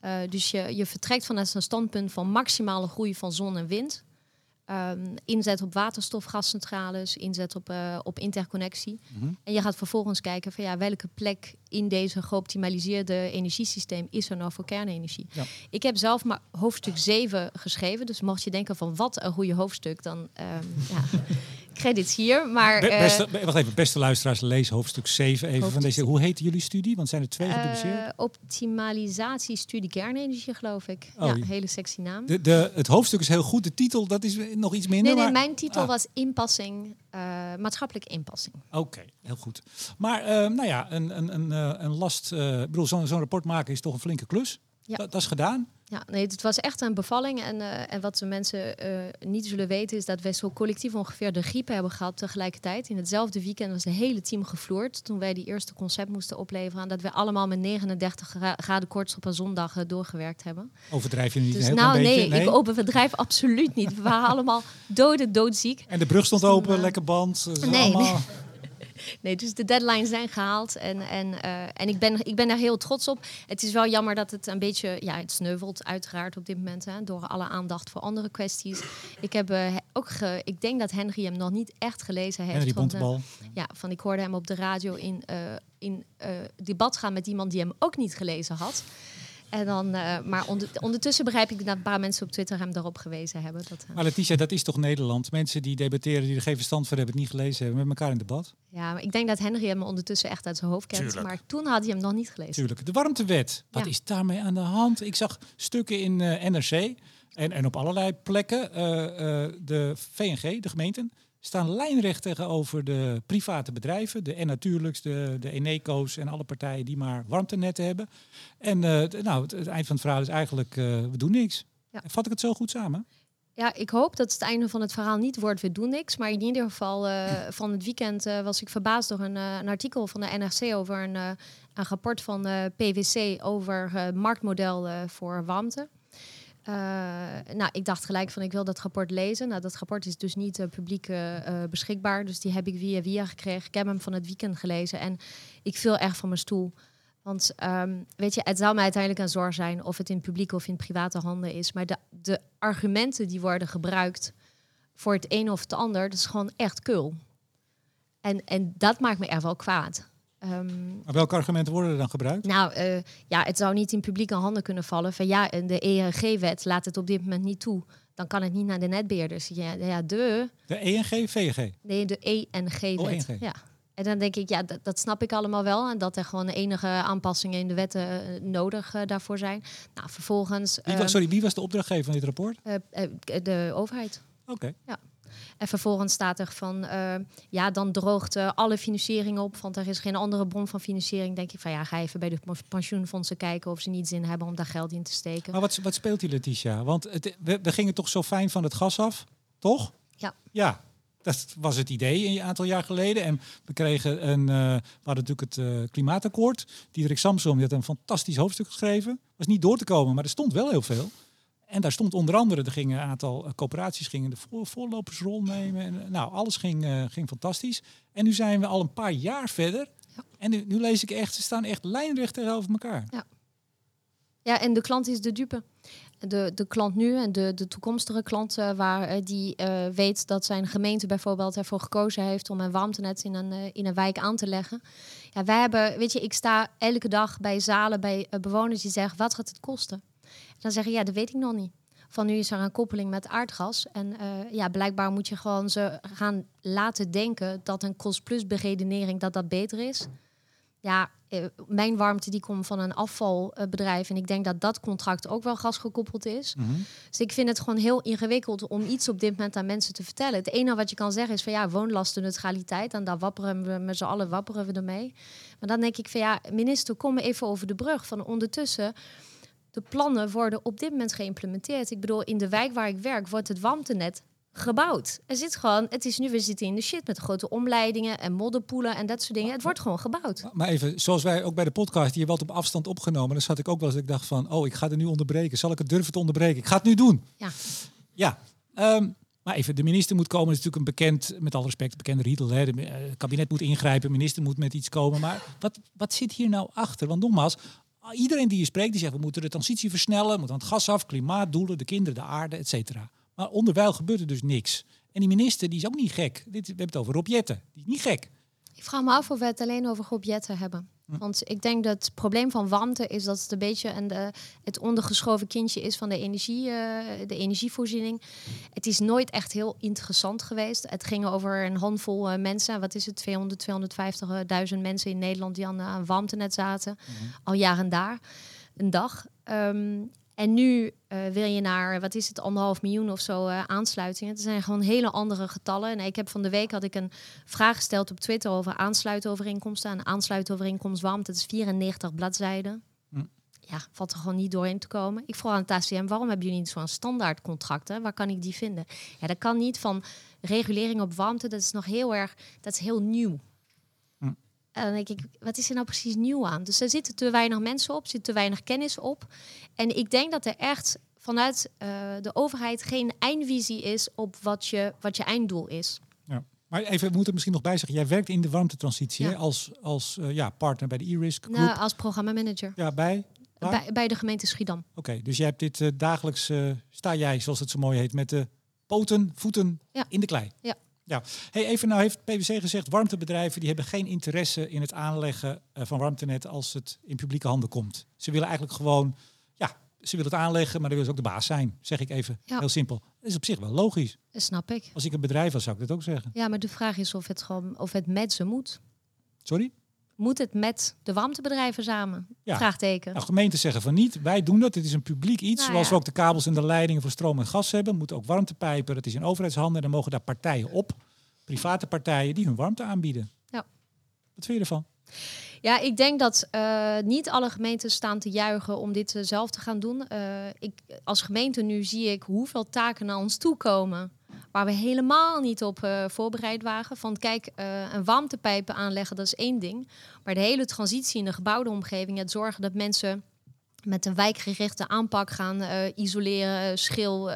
Eh, dus je, je vertrekt vanuit een standpunt van maximale groei van zon en wind. Ehm, inzet op waterstofgascentrales, inzet op, eh, op interconnectie. Mhm. En je gaat vervolgens kijken van ja, welke plek in deze geoptimaliseerde energiesysteem is er nou voor kernenergie. Ja. Ik heb zelf maar hoofdstuk 7 geschreven. Dus mocht je denken van wat een goede hoofdstuk, dan ehm, <laughs> ja, credits hier. Maar Be- eh, beste, be- wacht even, beste luisteraars, lees hoofdstuk 7 even van deze. Hoe heet jullie studie? Want zijn er twee gepubliceerd? eh, optimalisatiestudie kernenergie, geloof ik. Oh, ja, hele sexy naam. De, de, het hoofdstuk is heel goed, de titel dat is nog iets minder. Nee, nee, maar- mijn titel Ah. was inpassing, eh, maatschappelijke inpassing. Oké, heel goed. Maar nou ja, een, een, een, een last. ik bedoel, zo'n zo'n rapport maken is toch een flinke klus. Ja. Dat, dat is gedaan. Ja, nee, het was echt een bevalling. En, eh, en wat de mensen eh, niet zullen weten, is dat wij zo collectief ongeveer de griep hebben gehad tegelijkertijd. In hetzelfde weekend was het hele team gevloerd toen wij die eerste concept moesten opleveren. En dat we allemaal met 39 gra- graden koorts op een zondag eh, doorgewerkt hebben. Overdrijf je niet Dus een heel nou, klein beetje? nee, ik overdrijf absoluut niet. We waren allemaal <laughs> doden, doodziek. En de brug stond Dus toen, open, lekker band. nee, allemaal... Nee, <laughs> dus de deadlines zijn gehaald. En, en, eh, en ik, ben, ik ben daar heel trots op. Het is wel jammer dat het een beetje... Ja, het sneuvelt uiteraard op dit moment. Hè, door alle aandacht voor andere kwesties. Ik heb eh, ook... Ge, ik denk dat Henry hem nog niet echt gelezen heeft. Henry eh, Bontebal. ja, van ik hoorde hem op de radio in, in debat gaan met iemand die hem ook niet gelezen had. En dan, eh, maar onder- ondertussen begrijp ik dat een paar mensen op Twitter hem daarop gewezen hebben. Dat, eh, Maar Letitia, dat is toch Nederland? Mensen die debatteren, die er geen verstand van hebben, het niet gelezen hebben, met elkaar in debat. ja, maar ik denk dat Henry hem ondertussen echt uit zijn hoofd kent. Tuurlijk. Maar toen had hij hem nog niet gelezen. Tuurlijk. De warmtewet. Wat Ja. is daarmee aan de hand? Ik zag stukken in eh, NRC en, en op allerlei plekken. eh, eh, de VNG, de gemeenten, staan lijnrecht tegenover de private bedrijven. De En Natuurlijks, de, de Eneco's en alle partijen die maar warmtenetten hebben. En eh, het- nou, het, het eind van het verhaal is eigenlijk, eh, we doen niks. Ja. Vat ik het zo goed samen? Ja, ik hoop dat het einde van het verhaal niet wordt, we doen niks. Maar in ieder geval eh, <clears throat> van het weekend was ik verbaasd door een, een artikel van de NRC over een, een rapport van PwC over marktmodel eh, voor warmte. Eh, nou, ik dacht gelijk van ik wil dat rapport lezen. Nou, dat rapport is dus niet eh, publiek eh, beschikbaar. Dus die heb ik via via gekregen. Ik heb hem van het weekend gelezen en ik viel echt van mijn stoel. Want ehm, weet je, het zou mij uiteindelijk een zorg zijn of het in publieke of in private handen is. Maar de, de argumenten die worden gebruikt voor het een of het ander, dat is gewoon echt kul. En, en dat maakt me echt wel kwaad. Ehm, Maar welke argumenten worden er dan gebruikt? nou, eh, ja, het zou niet in publieke handen kunnen vallen. Van ja, en de ENG-wet laat het op dit moment niet toe. Dan kan het niet naar de netbeheerders. Ja, ja de, De ENG, VNG. nee, de ENG-wet. Oh, ENG. Ja. En dan denk ik, ja, dat, dat snap ik allemaal wel. En dat er gewoon enige aanpassingen in de wetten eh, nodig eh, daarvoor zijn. Nou, vervolgens... Wie, ehm, was, sorry, wie was de opdrachtgever van dit rapport? eh, eh, de overheid. Oké. En vervolgens staat er van, eh, ja, dan droogt eh, alle financiering op, want er is geen andere bron van financiering. Denk ik van, ja, ga even bij de pensioenfondsen kijken of ze niet zin hebben om daar geld in te steken. Maar wat, wat speelt hier, Letitia? Want het, we, we gingen toch zo fijn van het gas af, toch? Ja. Ja, dat was het idee een aantal jaar geleden. En we kregen een, eh, we hadden natuurlijk het klimaatakkoord. Diederik Samsom die had een fantastisch hoofdstuk geschreven. Was niet door te komen, maar er stond wel heel veel. En daar stond onder andere, er gingen een aantal eh, coöperaties gingen de voor, voorlopersrol nemen. En, eh, nou, alles ging, eh, ging fantastisch. En nu zijn we al een paar jaar verder. Ja. En nu, nu lees ik echt, ze staan echt lijnrecht tegenover elkaar. Ja, en de klant is de dupe. De, de klant nu en de, de toekomstige klant waar die weet dat zijn gemeente bijvoorbeeld ervoor gekozen heeft om een warmtenet in een, in een wijk aan te leggen. Ja, wij hebben, weet je, ik sta elke dag bij zalen, bij bewoners die zeggen, wat gaat het kosten? Dan zeggen, ja, dat weet ik nog niet. Van nu is er een koppeling met aardgas. En eh, ja, blijkbaar moet je gewoon ze gaan laten denken dat een kost-plus beredenering dat dat beter is. Ja, eh, mijn warmte die komt van een afvalbedrijf. En ik denk dat dat contract ook wel gasgekoppeld is. Mhm. Dus ik vind het gewoon heel ingewikkeld om iets op dit moment aan mensen te vertellen. Het enige wat je kan zeggen is van ja, woonlastenneutraliteit. En daar wapperen we met z'n allen wapperen we ermee. Maar dan denk ik van ja, minister, kom even over de brug. Van ondertussen, de plannen worden op dit moment geïmplementeerd. Ik bedoel, in de wijk waar ik werk wordt het warmtenet gebouwd. Er zit gewoon, het is nu, we zitten in de shit met grote omleidingen en modderpoelen en dat soort dingen. Het wordt gewoon gebouwd. Maar even, zoals wij ook bij de podcast hier wat op afstand opgenomen, dan zat ik ook wel eens, ik dacht van, oh, ik ga er nu onderbreken. Zal ik het durven te onderbreken? Ik ga het nu doen. Ja. Ja. ehm, maar even, de minister moet komen. Dat is natuurlijk een bekend, met alle respect, bekende riedel. Hè. De, eh, het kabinet moet ingrijpen, de minister moet met iets komen. Maar wat, wat zit hier nou achter? Want nogmaals, iedereen die je spreekt, die zegt, we moeten de transitie versnellen, we moeten aan het gas af, klimaatdoelen, de kinderen, de aarde, et cetera. Maar onderwijl gebeurt er dus niks. En die minister, die is ook niet gek. Dit, we hebben het over Rob Jetten. Die is niet gek. Ik vraag me af of we het alleen over objecten hebben. Hm. Want ik denk dat het probleem van warmte is dat het een beetje een, de, het ondergeschoven kindje is van de, energie, eh, de energievoorziening. Het is nooit echt heel interessant geweest. Het ging over een handvol eh, mensen. Wat is het? 200, 250.000 mensen in Nederland die aan, aan warmtenet zaten. Al jaar en daar. Een dag. Ehm, en nu eh, wil je naar, wat is het, anderhalf miljoen of zo eh, aansluitingen. Het zijn gewoon hele andere getallen. En ik heb van de week had ik een vraag gesteld op Twitter over aansluitovereenkomsten. En aansluitovereenkomst warmte, dat is 94 bladzijden. Hm. Ja, valt er gewoon niet doorheen te komen. Ik vroeg aan het ACM, waarom hebben jullie niet zo'n standaard contracten? Waar kan ik die vinden? Ja, dat kan niet van regulering op warmte. Dat is nog heel erg, dat is heel nieuw. En dan denk ik, wat is er nou precies nieuw aan? Dus er zitten te weinig mensen op, zit te weinig kennis op. En ik denk dat er echt vanuit eh, de overheid geen eindvisie is op wat je, wat je einddoel is. Maar even, we moeten er misschien nog bij zeggen. Jij werkt in de warmtetransitie Ja. hè, als, als eh, ja, partner bij de e-risk Group. Nou, als programmamanager ja, bij? Bij, bij de gemeente Schiedam. Oké, dus jij hebt dit eh, dagelijks, sta jij, zoals het zo mooi heet, met de poten, voeten Ja. in de klei. Ja. Ja. Hey, even nou heeft PwC gezegd, warmtebedrijven die hebben geen interesse in het aanleggen eh, van warmtenet als het in publieke handen komt. Ze willen eigenlijk gewoon, ja, ze willen het aanleggen, maar dan willen ze ook de baas zijn, zeg ik even. Ja. Heel simpel. Dat is op zich wel logisch. Dat snap ik. Als ik een bedrijf was, zou ik dat ook zeggen. Ja, maar de vraag is of het gewoon of het met ze moet. Sorry? Moet het met de warmtebedrijven samen? Ja. Vraagteken. Nou, gemeenten zeggen van niet. Wij doen dat. Het is een publiek iets. Nou zoals ja. we ook de kabels en de leidingen voor stroom en gas hebben. Moeten ook warmtepijpen. Dat is in overheidshanden. En dan mogen daar partijen op. Private partijen die hun warmte aanbieden. Ja. Wat vind je ervan? Ja, ik denk dat eh, niet alle gemeenten staan te juichen om dit eh, zelf te gaan doen. Eh, ik, als gemeente nu zie ik hoeveel taken naar ons toe komen. Waar we helemaal niet op eh, voorbereid waren. Van kijk, eh, een warmtepijpen aanleggen, dat is één ding. Maar de hele transitie in de gebouwde omgeving, het zorgen dat mensen met een wijkgerichte aanpak gaan eh, isoleren, schil,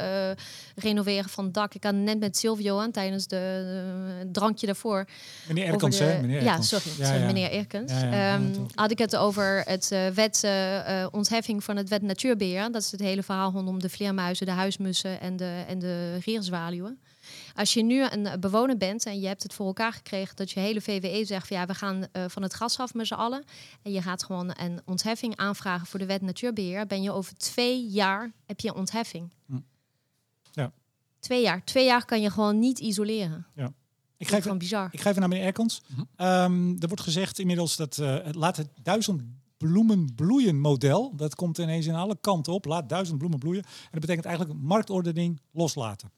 renoveren van het dak. Ik had net met Silvio aan tijdens de, drankje daarvoor. Meneer Erkens, de- hè? Meneer ja, Erkens. sorry, Ja, sorry, ja. meneer Erkens. Ja, Ehm, had ik het over het wet ontheffing van het wet natuurbeheer. Dat is het hele verhaal rondom de vleermuizen, de huismussen en de, en de rierzwaluwen. Als je nu een eh, bewoner bent en je hebt het voor elkaar gekregen dat je hele VWE zegt van ja, we gaan eh, van het gas af met z'n allen. En je gaat gewoon een ontheffing aanvragen voor de wet natuurbeheer. Ben je over twee jaar heb je ontheffing. Hm. Ja. Twee jaar. Twee jaar kan je gewoon niet isoleren. Ik Dat ga is even, gewoon bizar. ik ga even naar meneer Erkens. Mhm. Ehm, er wordt gezegd inmiddels dat eh, het laat het duizend bloemen bloeien model. Dat komt ineens in alle kanten op. Laat duizend bloemen bloeien. En dat betekent eigenlijk marktordening loslaten.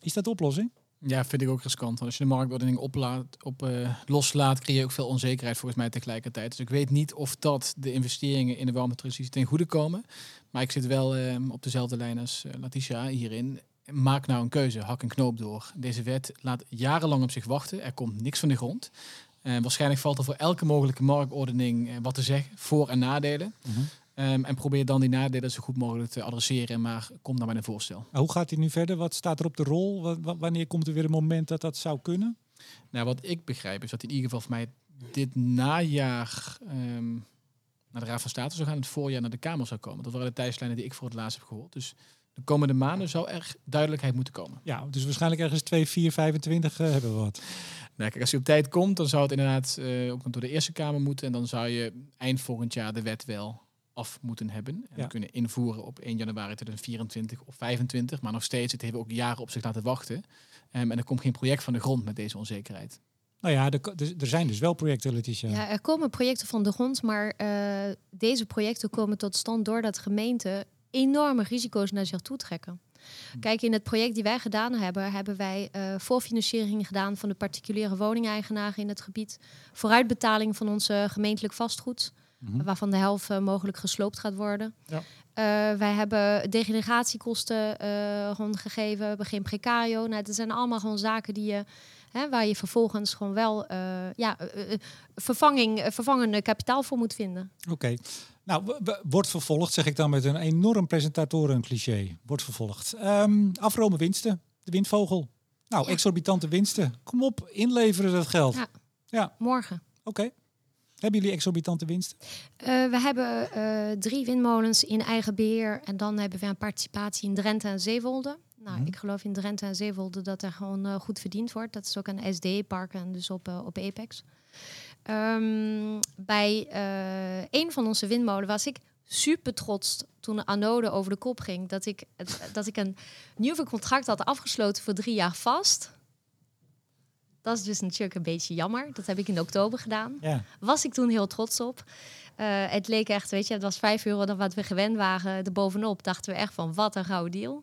Is dat de oplossing? Ja, vind ik ook riskant. Want als je de marktordening oplaat, op, eh, loslaat, creëer je ook veel onzekerheid volgens mij tegelijkertijd. Dus ik weet niet of dat de investeringen in de warmtetransitie ten goede komen. Maar ik zit wel eh, op dezelfde lijn als eh, Letitia hierin. Maak nou een keuze, hak een knoop door. Deze wet laat jarenlang op zich wachten. Er komt niks van de grond. Eh, waarschijnlijk valt er voor elke mogelijke marktordening wat te zeggen, voor- en nadelen. Ehm, en probeer dan die nadelen zo goed mogelijk te adresseren. Maar kom dan met een voorstel. Hoe gaat dit nu verder? Wat staat er op de rol? Wa- wa- wanneer komt er weer een moment dat dat zou kunnen? Nou, wat ik begrijp is dat in ieder geval voor mij dit najaar ehm, naar de Raad van State zou gaan, het voorjaar naar de Kamer zou komen. Dat waren de tijdslijnen die ik voor het laatst heb gehoord. Dus de komende maanden zou er duidelijkheid moeten komen. Ja, dus waarschijnlijk ergens 2, 4, 25 eh, hebben we wat. Nou, kijk, als je op tijd komt, dan zou het inderdaad eh, ook door de Eerste Kamer moeten. En dan zou je eind volgend jaar de wet wel af moeten hebben. En Ja. kunnen invoeren op 1 januari 2024 of 25. Maar nog steeds, het heeft ook jaren op zich laten wachten. Ehm, en er komt geen project van de grond met deze onzekerheid. Nou ja, er, er- er zijn dus wel projecten, Letitia. Ja, er komen projecten van de grond, maar eh, deze projecten komen tot stand doordat gemeenten enorme risico's naar zich toe trekken. Kijk, in het project die wij gedaan hebben, hebben wij eh, voorfinanciering gedaan van de particuliere woningeigenaren in het gebied, vooruitbetaling van onze gemeentelijk vastgoed, Mhm. waarvan de helft eh, mogelijk gesloopt gaat worden. Ja. Eh, wij hebben degeneratiekosten eh gewoon gegeven, geen precario. Nou, dat zijn allemaal gewoon zaken die je, hè, waar je vervolgens gewoon wel ja, vervanging, vervangende kapitaal voor moet vinden. Oké. Nou, wordt vervolgd, zeg ik dan met een enorm presentatoren-cliché. Wordt vervolgd. Ehm afromen winsten. De windvogel. Nou, Ja. exorbitante winsten. Kom op, inleveren dat geld. Ja. Ja, Morgen. oké. Hebben jullie exorbitante winsten? Eh, we hebben eh, drie windmolens in eigen beheer en dan hebben we een participatie in Drenthe en Zeewolde. Nou, Mhm. ik geloof in Drenthe en Zeewolde dat er gewoon eh, goed verdiend wordt. Dat is ook een SD-park en dus op, op Apex. Ehm, bij een van onze windmolen was ik super trots toen de anode over de kop ging. Dat ik, dat ik een nieuwe contract had afgesloten voor drie jaar vast. Dat is dus natuurlijk een beetje jammer. Dat heb ik in oktober gedaan. Ja. Was ik toen heel trots op. Eh, het leek echt, weet je, het was vijf euro dan wat we gewend waren. Erbovenop dachten we echt van, wat een gouden deal.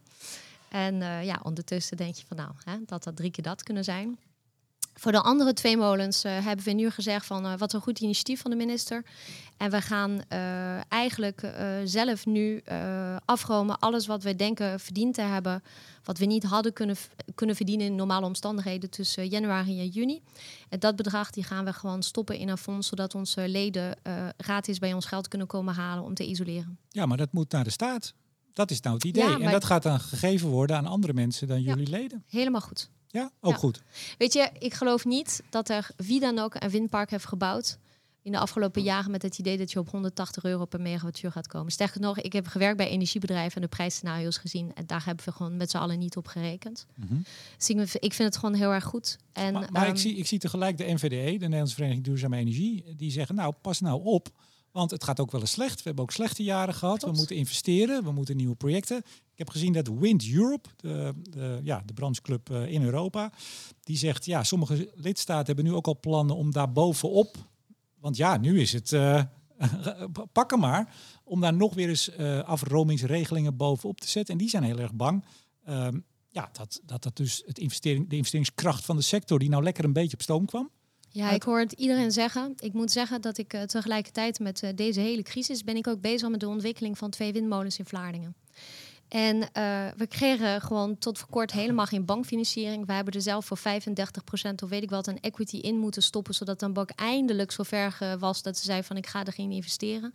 En eh, ja, ondertussen denk je van, nou, hè, dat dat drie keer dat kunnen zijn. Voor de andere twee molens eh, hebben we nu gezegd van, eh, wat een goed initiatief van de minister. En we gaan eh, eigenlijk zelf nu afromen alles wat we denken verdiend te hebben. Wat we niet hadden kunnen, kunnen verdienen in normale omstandigheden tussen januari en juni. En dat bedrag die gaan we gewoon stoppen in een fonds, zodat onze leden gratis bij ons geld kunnen komen halen om te isoleren. ja, maar dat moet naar de staat. Dat is nou het idee. Ja, En dat gaat dan gegeven worden aan andere mensen dan Ja. jullie leden. Helemaal goed. Ja, ook Ja. goed. Weet je, ik geloof niet dat er wie dan ook een windpark heeft gebouwd in de afgelopen jaren met het idee dat je op 180 euro per megawattuur gaat komen. Sterker nog, ik heb gewerkt bij energiebedrijven en de prijsscenario's gezien. En daar hebben we gewoon met z'n allen niet op gerekend. Mhm. Dus ik, ik vind het gewoon heel erg goed. En, maar maar ik, ehm, zie, ik zie tegelijk de NVDE, de Nederlandse Vereniging Duurzame Energie, die zeggen nou pas nou op, want het gaat ook wel eens slecht. We hebben ook slechte jaren gehad. Klopt. We moeten investeren, we moeten nieuwe projecten. Ik heb gezien dat Wind Europe, de, de, ja, de brancheclub eh, in Europa, die zegt ja, sommige lidstaten hebben nu ook al plannen om daar bovenop, want ja, nu is het eh <laughs> pak hem maar, om daar nog weer eens eh afromingsregelingen bovenop te zetten. En die zijn heel erg bang. ehm, ja, dat, dat dat dus het investering, de investeringskracht van de sector, die nou lekker een beetje op stoom kwam. Ja, ik hoor het iedereen zeggen. Ik moet zeggen dat ik eh, tegelijkertijd met eh, deze hele crisis ben ik ook bezig met de ontwikkeling van twee windmolens in Vlaardingen. En eh, we kregen gewoon tot voor kort helemaal geen bankfinanciering. We hebben er zelf voor 35% of weet ik wat een equity in moeten stoppen, zodat een bank eindelijk zover was dat ze zei van ik ga erin investeren.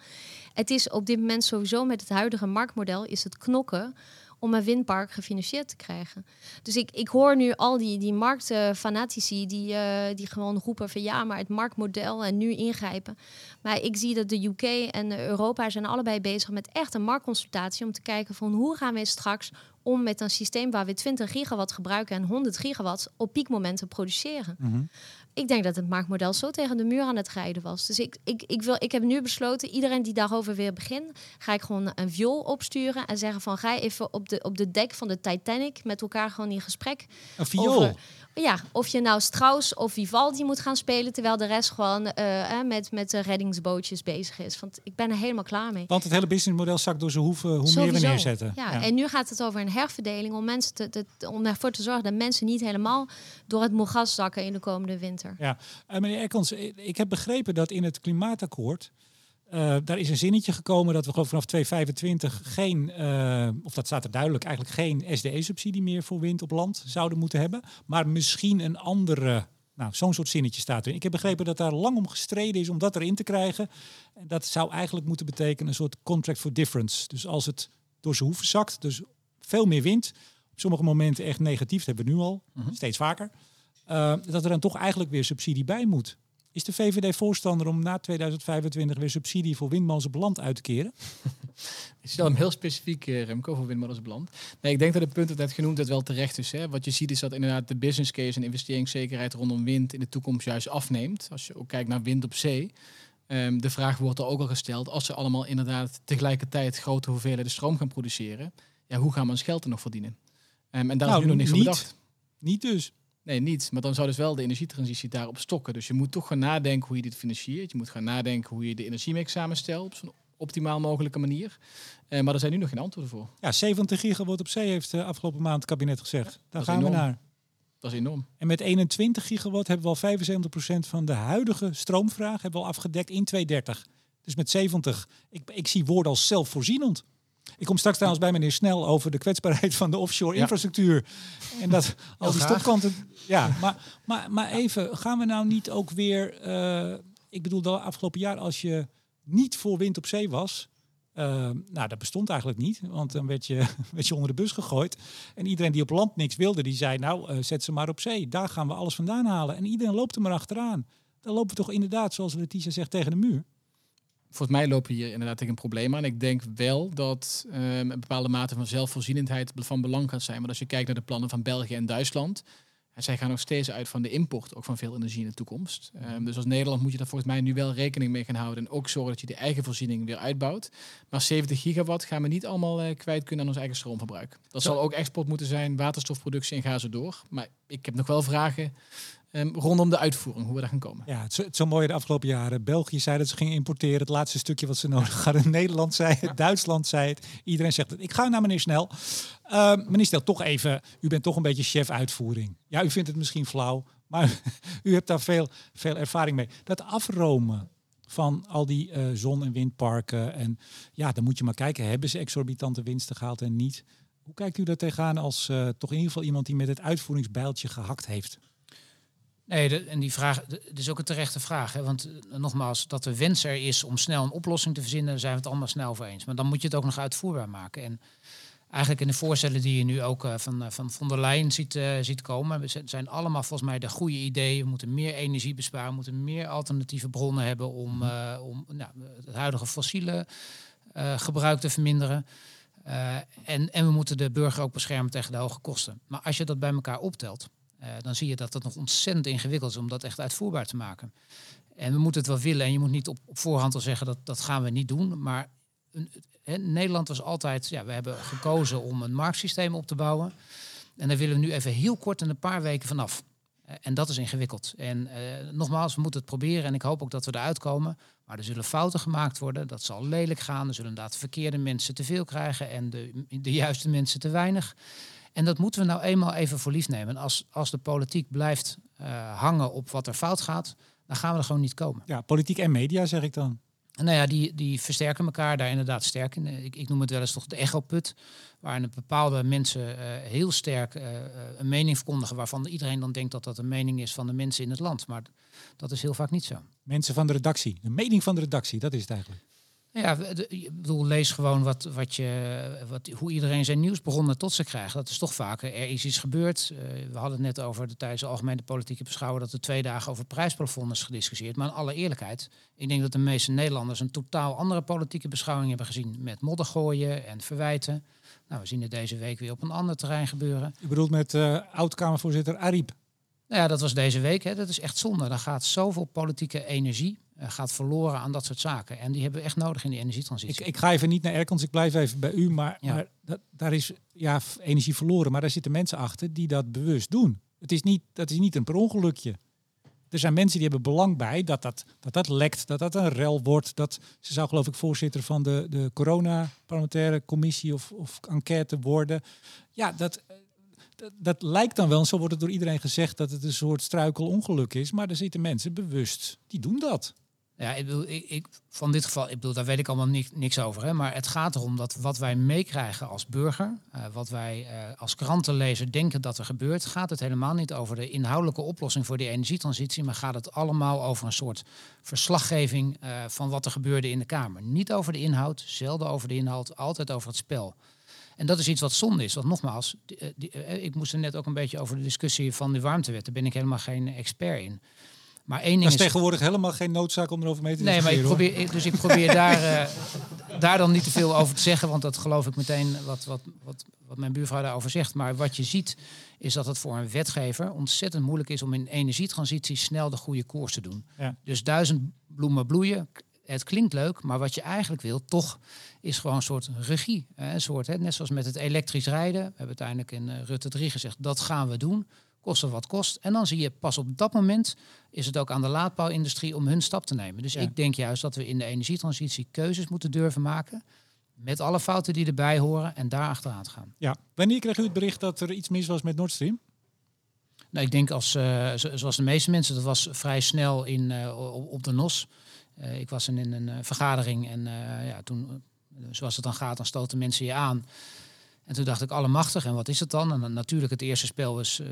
Het is op dit moment sowieso met het huidige marktmodel is het knokken om een windpark gefinancierd te krijgen. Dus ik, ik hoor nu al die, die marktfanatici die, eh, die gewoon roepen van ja, maar het marktmodel en nu ingrijpen. Maar ik zie dat de UK en Europa zijn allebei bezig met echt een marktconsultatie om te kijken van hoe gaan we straks om met een systeem waar we 20 gigawatt gebruiken en 100 gigawatt op piekmomenten produceren. Ik denk dat het marktmodel zo tegen de muur aan het rijden was. Dus ik, ik, ik, wil, ik heb nu besloten, iedereen die daarover weer begint, ga ik gewoon een viool opsturen en zeggen van ga even op de, op de dek van de Titanic met elkaar gewoon in gesprek. Een viool. Over, ja, of je nou Strauss of Vivaldi moet gaan spelen, terwijl de rest gewoon eh, met, met de reddingsbootjes bezig is. Want ik ben er helemaal klaar mee. Want het hele businessmodel zakt door zijn hoeven, hoe meer we neerzetten. Ja, en nu gaat het over een herverdeling om, mensen te, te- om ervoor te zorgen dat mensen niet helemaal door het moeras zakken in de komende winter. Ja, Eh, meneer Ekkels, eh, ik heb begrepen dat in het klimaatakkoord, eh, daar is een zinnetje gekomen dat we geloof vanaf 2025 geen, eh, of dat staat er duidelijk, eigenlijk geen SDE-subsidie meer voor wind op land zouden moeten hebben, maar misschien een andere, nou zo'n soort zinnetje staat erin. Ik heb begrepen dat daar lang om gestreden is om dat erin te krijgen. En dat zou eigenlijk moeten betekenen een soort contract for difference. Dus als het door zijn hoeven zakt, dus veel meer wind, op sommige momenten echt negatief, dat hebben we nu al, steeds vaker. Uh, dat er dan toch eigenlijk weer subsidie bij moet. Is de VVD voorstander om na 2025 weer subsidie voor windmolens op land uit te keren? Je stelt hem heel specifiek, eh, Remco, voor windmolens op land. Nee, ik denk dat het punt dat net genoemd het wel terecht is. Hè. Wat je ziet is dat inderdaad de business case en investeringszekerheid rondom wind in de toekomst juist afneemt. Als je ook kijkt naar wind op zee. Um, de vraag wordt er ook al gesteld, als ze allemaal inderdaad tegelijkertijd grote hoeveelheden stroom gaan produceren, ja, hoe gaan we ons geld er nog verdienen? Um, en daar nou, is nu nog niks niet, van bedacht. Niet dus. Nee, niet. Maar dan zou dus wel de energietransitie daarop stokken. Dus je moet toch gaan nadenken hoe je dit financiert. Je moet gaan nadenken hoe je de energiemix samenstelt op zo'n optimaal mogelijke manier. Uh, maar er zijn nu nog geen antwoorden voor. Ja, 70 gigawatt op zee heeft uh, afgelopen maand het kabinet gezegd. Ja, Daar gaan enorm. we naar. Dat is enorm. En met 21 gigawatt hebben we al 75% van de huidige stroomvraag hebben we al afgedekt in 2030. Dus met 70. Ik, ik zie woorden als zelfvoorzienend. Ik kom straks trouwens bij meneer Snel over de kwetsbaarheid van de offshore Ja. infrastructuur. En dat <laughs> al die stopkanten. Ja, maar, maar, maar even, gaan we nou niet ook weer. eh, ik bedoel, de afgelopen jaar, als je niet voor wind op zee was. eh, nou, dat bestond eigenlijk niet, want dan werd je, <laughs> werd je onder de bus gegooid. En iedereen die op land niks wilde, die zei: Nou, eh, zet ze maar op zee. Daar gaan we alles vandaan halen. En iedereen loopt er maar achteraan. Dan lopen we toch inderdaad, zoals Letitia zegt, tegen de muur. Volgens mij lopen hier inderdaad tegen een probleem aan. Ik denk wel dat um, een bepaalde mate van zelfvoorzienendheid van belang kan zijn. Maar als je kijkt naar de plannen van België en Duitsland, en zij gaan nog steeds uit van de import ook van veel energie in de toekomst. Um, dus als Nederland moet je daar volgens mij nu wel rekening mee gaan houden. En ook zorgen dat je de eigen voorziening weer uitbouwt. Maar 70 gigawatt gaan we niet allemaal uh, kwijt kunnen aan ons eigen stroomverbruik. Dat zal ook export moeten zijn, waterstofproductie en ga zo door. Maar ik heb nog wel vragen um, rondom de uitvoering, hoe we daar gaan komen. Ja, het is zo mooi de afgelopen jaren. België zei dat ze gingen importeren. Het laatste stukje wat ze nodig hadden. <laughs> Nederland zei het, Duitsland zei het. Iedereen zegt het. Ik ga naar meneer Snel. Uh, meneer Stel, toch even. U bent toch een beetje chef uitvoering. Ja, u vindt het misschien flauw, maar <laughs> u hebt daar veel, veel ervaring mee. Dat afromen van al die uh, zon- en windparken. En ja, dan moet je maar kijken. Hebben ze exorbitante winsten gehaald en niet? Hoe kijkt u daar tegenaan als uh, toch in ieder geval iemand die met het uitvoeringsbijltje gehakt heeft? Nee, en die vraag, het is ook een terechte vraag. Hè? Want uh, nogmaals, dat de wens er is om snel een oplossing te verzinnen, daar zijn we het allemaal snel over eens. Maar dan moet je het ook nog uitvoerbaar maken. En eigenlijk in de voorstellen die je nu ook uh, van, uh, van von der Leyen ziet, ziet komen, zijn allemaal volgens mij de goede ideeën. We moeten meer energie besparen, we moeten meer alternatieve bronnen hebben om, om nou, het huidige fossiele gebruik te verminderen. en, en we moeten de burger ook beschermen tegen de hoge kosten. Maar als je dat bij elkaar optelt, dan zie je dat het nog ontzettend ingewikkeld is om dat echt uitvoerbaar te maken. En we moeten het wel willen en je moet niet op, voorhand al zeggen dat dat gaan we niet doen. Maar Nederland was altijd, ja, we hebben gekozen om een marktsysteem op te bouwen. En daar willen we nu even heel kort in een paar weken vanaf. Uh, en dat is ingewikkeld. En uh, nogmaals, we moeten het proberen en ik hoop ook dat we eruit komen. Maar er zullen fouten gemaakt worden, dat zal lelijk gaan. Er zullen inderdaad verkeerde mensen te veel krijgen en de, de juiste mensen te weinig. En dat moeten we nou eenmaal even voor lief nemen. Als, als de politiek blijft uh, hangen op wat er fout gaat, dan gaan we er gewoon niet komen. Ja, politiek en media zeg ik dan. En nou ja, die, die versterken elkaar daar inderdaad sterk in. Ik, ik noem het wel eens toch de echoput, waarin bepaalde mensen uh, heel sterk uh, een mening verkondigen, waarvan iedereen dan denkt dat dat een mening is van de mensen in het land. Maar dat is heel vaak niet zo. Mensen van de redactie, de mening van de redactie, dat is het eigenlijk. Ja, ik bedoel, lees gewoon wat, wat je, wat, hoe iedereen zijn nieuwsbronnen tot zich krijgt. Dat is toch vaak, er is iets gebeurd. Uh, we hadden het net over de tijdens de algemene politieke beschouwer dat er twee dagen over prijsplafond is gediscussieerd. Maar in alle eerlijkheid, ik denk dat de meeste Nederlanders een totaal andere politieke beschouwing hebben gezien. Met moddergooien en verwijten. Nou, we zien het deze week weer op een ander terrein gebeuren. U bedoelt met uh, oud-Kamervoorzitter Ariep? Nou ja, dat was deze week. Hè. Dat is echt zonde. Daar gaat zoveel politieke energie gaat verloren aan dat soort zaken. En die hebben we echt nodig in die energietransitie. Ik, ik ga even niet naar Erkans, ik blijf even bij u. Maar, ja. maar dat, daar is ja, energie verloren. Maar daar zitten mensen achter die dat bewust doen. Het is niet, dat is niet een per ongelukje. Er zijn mensen die hebben belang bij dat dat, dat, dat lekt, dat dat een rel wordt. Dat, ze zou geloof ik voorzitter van de, de corona-parlementaire commissie of, of enquête worden. Ja, dat, dat, dat, lijkt dan wel, zo wordt het door iedereen gezegd, dat het een soort struikelongeluk is. Maar er zitten mensen bewust, die doen dat. Ja, ik bedoel, ik, van dit geval, ik bedoel, daar weet ik allemaal niks, over. Hè, maar het gaat erom dat wat wij meekrijgen als burger, uh, wat wij uh, als krantenlezer denken dat er gebeurt, gaat het helemaal niet over de inhoudelijke oplossing voor die energietransitie, maar gaat het allemaal over een soort verslaggeving uh, van wat er gebeurde in de Kamer. Niet over de inhoud, zelden over de inhoud, altijd over het spel. En dat is iets wat zonde is. Want nogmaals, ik moest er net ook een beetje over de discussie van de warmtewet. Daar ben ik helemaal geen expert in. Maar één ding dat is, is tegenwoordig helemaal geen noodzaak om erover mee te Nee, maar ik probeer, dus ik probeer daar, uh, daar dan niet te veel over te zeggen, want dat geloof ik meteen wat, wat, wat, wat mijn buurvrouw daarover zegt. Maar wat je ziet is dat het voor een wetgever ontzettend moeilijk is om in energietransitie snel de goede koers te doen. Ja. Dus duizend bloemen bloeien. Het klinkt leuk, maar wat je eigenlijk wil, toch, is gewoon een soort regie. Een soort, hè, net zoals met het elektrisch rijden. We hebben uiteindelijk in uh, Rutte 3 gezegd, dat gaan we doen kosten wat kost. En dan zie je pas op dat moment is het ook aan de laadbouwindustrie om hun stap te nemen. Dus ja. ik denk juist dat we in de energietransitie keuzes moeten durven maken. Met alle fouten die erbij horen en daar achteraan gaan. Ja. Wanneer kreeg u het bericht dat er iets mis was met Nord Stream? Nou, ik denk als, uh, zoals de meeste mensen, dat was vrij snel in, uh, op de NOS. Uh, ik was in een vergadering en ja, toen, zoals het dan gaat, dan stoten mensen je aan. En toen dacht ik, allemachtig, en wat is het dan? En dan, natuurlijk het eerste spel is, uh,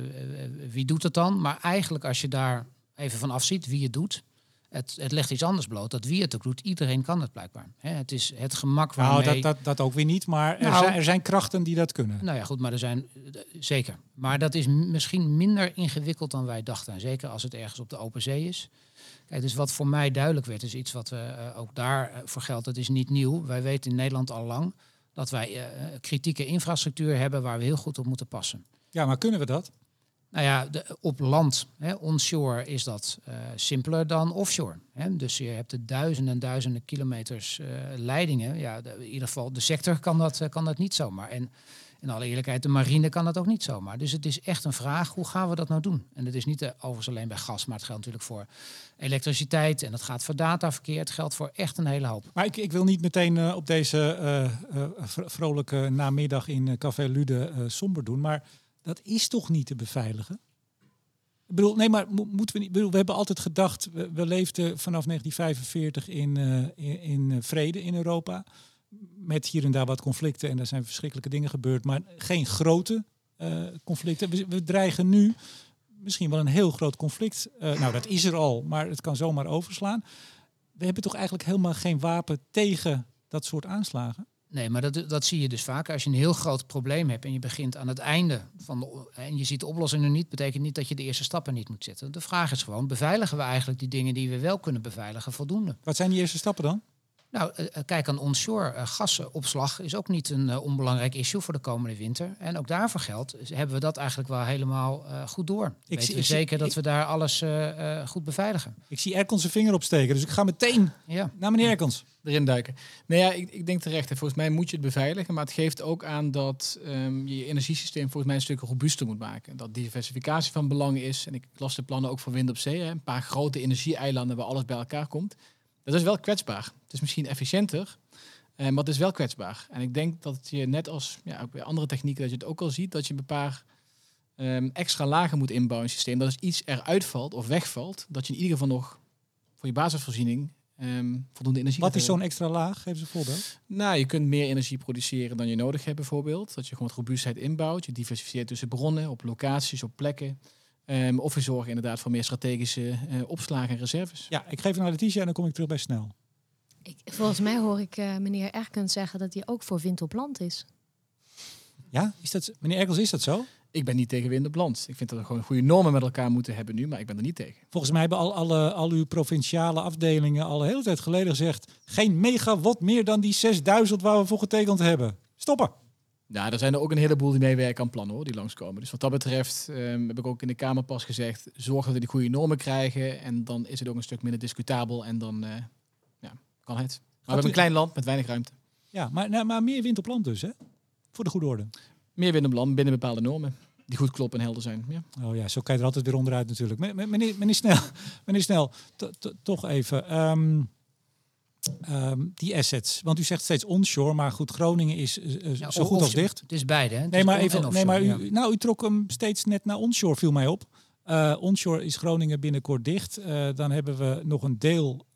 wie doet het dan? Maar eigenlijk als je daar even van afziet wie het doet... Het, het legt iets anders bloot. Dat wie het ook doet, iedereen kan het blijkbaar. Het is het gemak Nou, waarmee... dat, dat, dat ook weer niet, maar er, Nou. zijn, er zijn krachten die dat kunnen. Nou ja, goed, maar er zijn eh, zeker. Maar dat is misschien minder ingewikkeld dan wij dachten. En zeker als het ergens op de open zee is. Kijk, dus wat voor mij duidelijk werd, is iets wat we eh, ook daar eh, voor geldt. Dat is niet nieuw. Wij weten in Nederland al lang dat wij eh, kritieke infrastructuur hebben waar we heel goed op moeten passen. Ja, maar kunnen we dat? Nou ja, de, op land, hè, onshore, is dat eh, simpeler dan offshore. Hè. Dus je hebt de duizenden en duizenden kilometers eh, leidingen. Ja, de- in ieder geval de sector kan dat, kan dat niet zomaar. En in alle eerlijkheid, de marine kan dat ook niet zomaar. Dus het is echt een vraag, hoe gaan we dat nou doen? En het is niet eh, overigens alleen bij gas, maar het geldt natuurlijk voor elektriciteit. En dat gaat voor dataverkeer. Het geldt voor echt een hele hoop. Maar ik, ik wil niet meteen eh, op deze vro- vrolijke namiddag in Café Lude somber doen. Maar dat is toch niet te beveiligen? Ik bedoel, nee, maar mo- moeten we niet. we hebben altijd gedacht, we, leefden vanaf 1945 in, in, vrede in Europa. Met hier en daar wat conflicten en er zijn verschrikkelijke dingen gebeurd, maar geen grote eh, conflicten. We, we dreigen nu misschien wel een heel groot conflict. Eh, nou, dat is er al, maar het kan zomaar overslaan. We hebben toch eigenlijk helemaal geen wapen tegen dat soort aanslagen? Nee, maar dat, dat zie je dus vaak. Als je een heel groot probleem hebt en je begint aan het einde van de, en je ziet de oplossing er niet, betekent niet dat je de eerste stappen niet moet zetten. De vraag is gewoon, beveiligen we eigenlijk die dingen die we wel kunnen beveiligen voldoende? Wat zijn die eerste stappen dan? Nou, eh, eh, kijk aan onshore uh, gasopslag is ook niet een onbelangrijk issue voor de komende winter. En ook daarvoor geldt, hebben we dat eigenlijk wel helemaal uh, goed door. Ik Weten zie- we ik zie- zeker dat ik- we daar alles uh, goed beveiligen. Ik zie Erkens zijn vinger opsteken, dus ik ga meteen Ja. naar meneer Erkens. erin duiken. Nee, ja, ik, ik denk terecht. hè. Volgens mij moet je het beveiligen, maar het geeft ook aan dat ehm, je je energiesysteem volgens mij een stuk robuuster moet maken. Dat diversificatie van belang is. En ik las de plannen ook voor wind op zee. Hè. Een paar grote energieeilanden waar alles bij elkaar komt. Dat is wel kwetsbaar. Het is misschien efficiënter, eh, maar het is wel kwetsbaar. En ik denk dat je net als ja, ook bij andere technieken, dat je het ook al ziet, dat je een paar ehm, extra lagen moet inbouwen in het systeem. Dat als iets eruit valt of wegvalt, dat je in ieder geval nog voor je basisvoorziening ehm, voldoende energie Wat is zo'n extra laag? Geef eens een voorbeeld. Nou, je kunt meer energie produceren dan je nodig hebt bijvoorbeeld. Dat je gewoon wat robuustheid inbouwt. Je diversifieert tussen bronnen, op locaties, op plekken. Ehm, of je zorgt inderdaad voor meer strategische eh, opslagen en reserves. Ja, ik geef het naar Letitia en dan kom ik terug bij Snel. Ik, volgens mij hoor ik eh, meneer Erkens zeggen dat hij ook voor wind op land is. Ja, is dat, meneer Erkens, is dat zo? Ik ben niet tegen wind op land. Ik vind dat we gewoon goede normen met elkaar moeten hebben nu, maar ik ben er niet tegen. Volgens mij hebben al, alle, al uw provinciale afdelingen al een hele tijd geleden gezegd... geen megawatt meer dan die 6000 waar we voor getekend hebben. Stoppen. Ja, er zijn er ook een heleboel die meewerken aan plannen hoor, die langskomen. Dus wat dat betreft ehm, heb ik ook in de Kamer pas gezegd, zorg dat we die goede normen krijgen. En dan is het ook een stuk minder discutabel en dan eh, ja, kan het. Maar we hebben u- een klein land met weinig ruimte. Ja, maar, nou, maar meer wind op land dus, hè? Voor de goede orde. Meer wind op land binnen bepaalde normen. Die goed kloppen en helder zijn. Ja. Oh ja, zo kan je er altijd weer onderuit natuurlijk. Me- me- Meneer, meneer Snel, <laughs> meneer Snel to- to- toch even. ehm, ehm, die assets. Want u zegt steeds onshore, maar goed, Groningen is eh, eh, Ja, zo goed als dicht. Het is beide. Hè? Het Nee, maar even. Nee, maar offshore, u, ja. nou, u trok hem steeds net naar onshore, viel mij op. Eh, onshore is Groningen binnenkort dicht. Dan hebben we nog een deel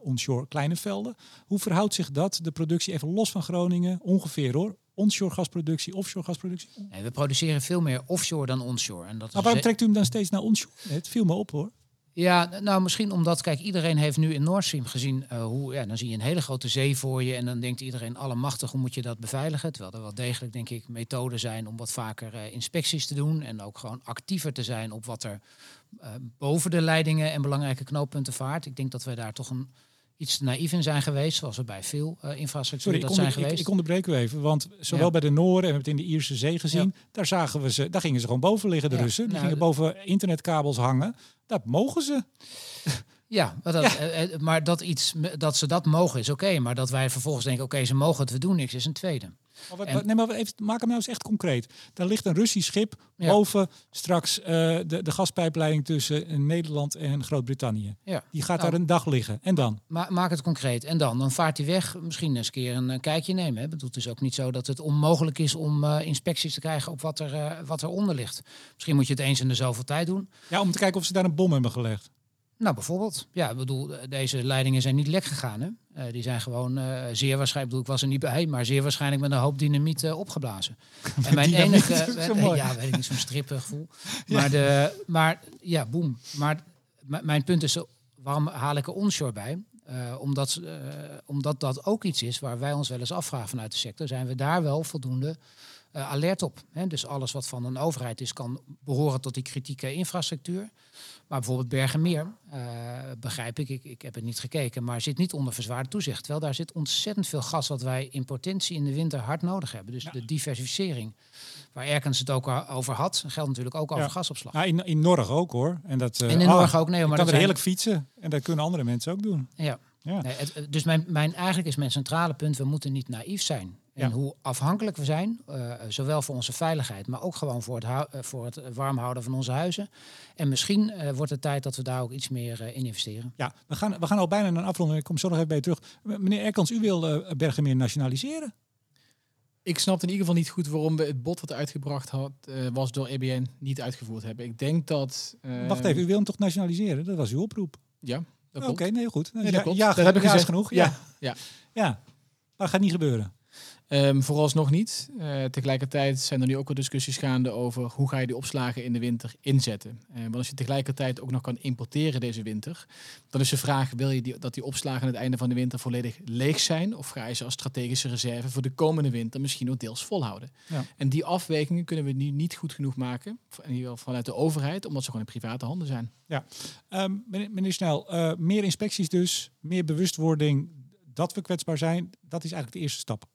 onshore kleine velden. Hoe verhoudt zich dat, de productie, even los van Groningen, ongeveer hoor? Onshore gasproductie, offshore gasproductie. Nee, we produceren veel meer offshore dan onshore. En dat Maar waarom trekt u hem dan steeds naar onshore? Het viel me op hoor. Ja, nou misschien omdat, kijk, iedereen heeft nu in Nord Stream gezien eh, hoe, ja, dan zie je een hele grote zee voor je en dan denkt iedereen, allemachtig, hoe moet je dat beveiligen? Terwijl er wel degelijk, denk ik, methoden zijn om wat vaker eh, inspecties te doen en ook gewoon actiever te zijn op wat er eh, boven de leidingen en belangrijke knooppunten vaart. Ik denk dat wij daar toch een iets te naïef in zijn geweest, zoals we bij veel eh, infrastructuur Sorry, dat zijn onder, ik, geweest. ik onderbreek u even. Want zowel Ja. bij de Noorden, en we hebben het in de Ierse Zee gezien, daar zagen we ze, daar gingen ze gewoon boven liggen, de Ja, Russen. Die nou, gingen boven internetkabels hangen. Dat mogen ze. Ja, maar dat, eh, eh, maar dat, iets, dat ze dat mogen is oké. maar dat wij vervolgens denken, oké, ze mogen het, we doen niks, is een tweede. Maar wat- En- wat- nee, maar even, maak hem nou eens echt concreet. Daar ligt een Russisch schip Ja. boven straks eh, de, de gaspijpleiding tussen eh, Nederland en Groot-Brittannië. Ja. Die gaat Nou. daar een dag liggen. En dan? Ma maak het concreet. En dan, dan vaart hij weg. Misschien eens een keer een, eh, kijkje nemen. Hè. Het is ook niet zo dat het onmogelijk is om inspecties te krijgen op wat er, eh, wat er onder ligt. Misschien moet je het eens in de zoveel tijd doen. Ja, om te kijken of ze daar een bom hebben gelegd. Nou, bijvoorbeeld. Ja, ik bedoel, deze leidingen zijn niet lek gegaan. Hè. Eh, die zijn gewoon eh, zeer waarschijnlijk, bedoel, ik was er niet bij, maar zeer waarschijnlijk met een hoop dynamiet eh, opgeblazen. <laughs> En mijn enige, ja, weet ik niet, zo'n strippengevoel. <laughs> Maar, de, maar ja, boem. Maar mijn punt is, waarom haal ik er onshore bij? Omdat, omdat dat ook iets is waar wij ons wel eens afvragen vanuit de sector. Zijn we daar wel voldoende uh, alert op? Hè? Dus alles wat van een overheid is, kan behoren tot die kritieke infrastructuur. Maar bijvoorbeeld Bergenmeer, begrijp ik, ik, ik heb het niet gekeken, maar zit niet onder verzwaard toezicht. Terwijl daar zit ontzettend veel gas wat wij in potentie in de winter hard nodig hebben. Dus ja. de diversificering, waar Erkens het ook over had, geldt natuurlijk ook over ja. gasopslag. Ja, in, in Norg ook hoor. En, dat, en in ah, Norg ook, nee, maar kan dat er zijn- heerlijk fietsen. En dat kunnen andere mensen ook doen. Ja. Ja. Nee, het- dus mijn, mijn, eigenlijk is mijn centrale punt, we moeten niet naïef zijn. En Ja. hoe afhankelijk we zijn, eh, zowel voor onze veiligheid, maar ook gewoon voor het, eh, voor het warm houden van onze huizen. En misschien eh, wordt het tijd dat we daar ook iets meer eh, in investeren. Ja, we gaan, we gaan al bijna naar een afronding. Ik kom zo nog even bij je terug. Meneer Erkans, u wil eh Bergenmeer nationaliseren. Ik snap in ieder geval niet goed waarom we het bod wat uitgebracht had, eh, was door EBN niet uitgevoerd hebben. Ik denk dat... eh, Wacht even, u wil hem toch nationaliseren? Dat was uw oproep. Ja, dat Oké, klopt. nee, goed. Nee, ja, dat klopt. Ja, dat heb ik ja, gezegd. genoeg. Ja. Ja, ja. ja. Maar gaat niet gebeuren. Ehm, vooralsnog niet. Eh, tegelijkertijd zijn er nu ook wel discussies gaande over hoe ga je die opslagen in de winter inzetten. Eh, want als je tegelijkertijd ook nog kan importeren deze winter, dan is de vraag, wil je die, dat die opslagen aan het einde van de winter volledig leeg zijn? Of ga je ze als strategische reserve voor de komende winter misschien ook deels volhouden? Ja. En die afwegingen kunnen we nu niet goed genoeg maken, in ieder geval vanuit de overheid, omdat ze gewoon in private handen zijn. Ehm, meneer, meneer Snel, eh, meer inspecties dus, meer bewustwording dat we kwetsbaar zijn. Dat is eigenlijk de eerste stap.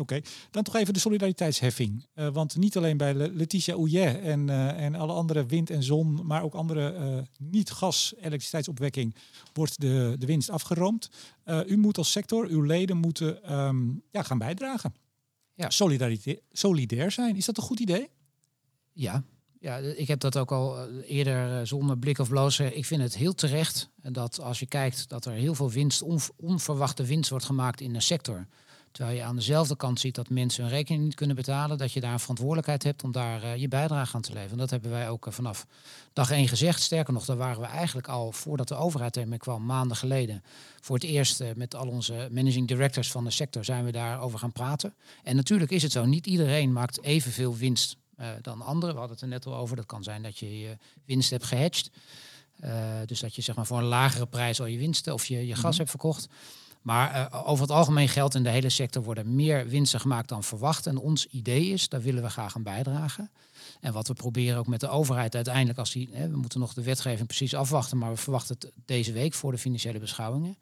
Oké, dan toch even de solidariteitsheffing. Eh, want niet alleen bij Le- Letitia Ouillet en, eh, en alle andere wind en zon, maar ook andere eh, niet-gas elektriciteitsopwekking wordt de, de winst afgeroomd. U moet als sector, uw leden moeten ehm, ja, gaan bijdragen. Ja. Solidarite- solidair zijn, is dat een goed idee? Ja. Ja, ik heb dat ook al eerder zonder blik of blozen. Ik vind het heel terecht dat als je kijkt dat er heel veel winst, onv- onverwachte winst wordt gemaakt in een sector. Terwijl je aan dezelfde kant ziet dat mensen hun rekening niet kunnen betalen. Dat je daar een verantwoordelijkheid hebt om daar eh, je bijdrage aan te leveren. Dat hebben wij ook eh, vanaf dag één gezegd. Sterker nog, daar waren we eigenlijk al voordat de overheid ermee kwam, maanden geleden. Voor het eerst eh, met al onze managing directors van de sector zijn we daarover gaan praten. En natuurlijk is het zo, niet iedereen maakt evenveel winst dan anderen. We hadden het er net al over. Dat kan zijn dat je je winst hebt gehedged. Eh, dus dat je zeg maar voor een lagere prijs al je winsten of je, je gas hebt verkocht. Maar eh, over het algemeen geldt in de hele sector worden meer winsten gemaakt dan verwacht. En ons idee is, daar willen we graag aan bijdragen. En wat we proberen ook met de overheid uiteindelijk, als die, hè, we moeten nog de wetgeving precies afwachten, maar we verwachten het deze week voor de financiële beschouwingen.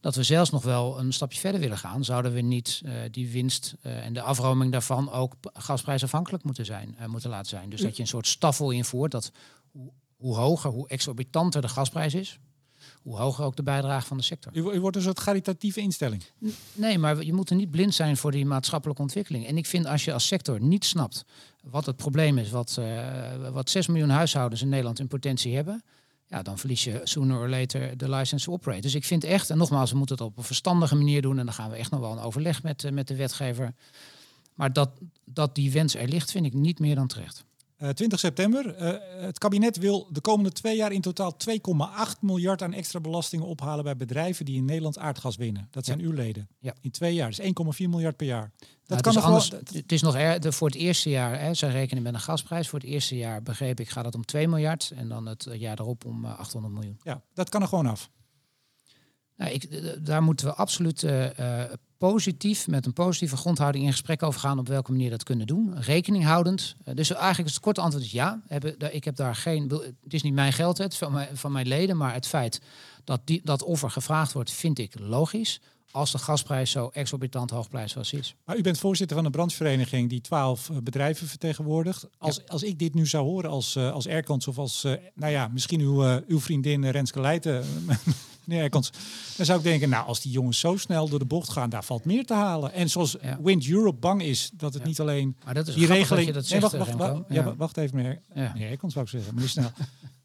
Dat we zelfs nog wel een stapje verder willen gaan, zouden we niet eh, die winst eh, en de afroming daarvan ook gasprijsafhankelijk moeten, zijn, moeten laten zijn. Dus dat je een soort staffel invoert dat hoe, hoe hoger, hoe exorbitanter de gasprijs is, hoe hoger ook de bijdrage van de sector. U, u wordt een soort caritatieve instelling. Nee, maar je moet er niet blind zijn voor die maatschappelijke ontwikkeling. En ik vind als je als sector niet snapt wat het probleem is, wat, eh, wat 6 miljoen huishoudens in Nederland in potentie hebben, ja, dan verlies je sooner or later de license to operate. Dus ik vind echt, en nogmaals, we moeten het op een verstandige manier doen en dan gaan we echt nog wel een overleg met, eh, met de wetgever. Maar dat, dat die wens er ligt, vind ik niet meer dan terecht. Eh, 20 september. eh, het kabinet wil de komende twee jaar in totaal 2,8 miljard aan extra belastingen ophalen bij bedrijven die in Nederland aardgas winnen. Dat zijn uw leden. Ja. In twee jaar. Dus 1,4 miljard per jaar. Dat Nou, kan nog wel. anders, het is nog er, de, voor het eerste jaar, hè, zij rekenen met een gasprijs. Voor het eerste jaar begreep ik gaat het om 2 miljard en dan het jaar erop om eh, 800 miljoen. Ja, dat kan er gewoon af. Nou, ik, daar moeten we absoluut eh, eh, positief, met een positieve grondhouding in gesprek over gaan op welke manier dat kunnen doen. Rekening houdend. Eh, dus eigenlijk is het korte antwoord is ja. Ik heb daar geen, het is niet mijn geld, het van mijn, van mijn leden, maar het feit dat die, dat offer gevraagd wordt, vind ik logisch. Als de gasprijs zo exorbitant hoogprijs was is. Maar u bent voorzitter van een branchevereniging die 12 eh, bedrijven vertegenwoordigt. Als, als ik dit nu zou horen als, eh als Erkans of als, eh, nou ja, misschien uw, uw vriendin Renske Leijten, <laughs> meneer Erkans, dan zou ik denken, nou, als die jongens zo snel door de bocht gaan, daar valt meer te halen. En zoals Ja. Wind Europe bang is dat het Ja. niet alleen Maar dat is die regeling. dat je dat nee, zegt, wacht, wacht, wacht, ja. wa- wacht even, meneer. Ja. Meneer Erkans wou ik zeggen, meneer Snel. <laughs>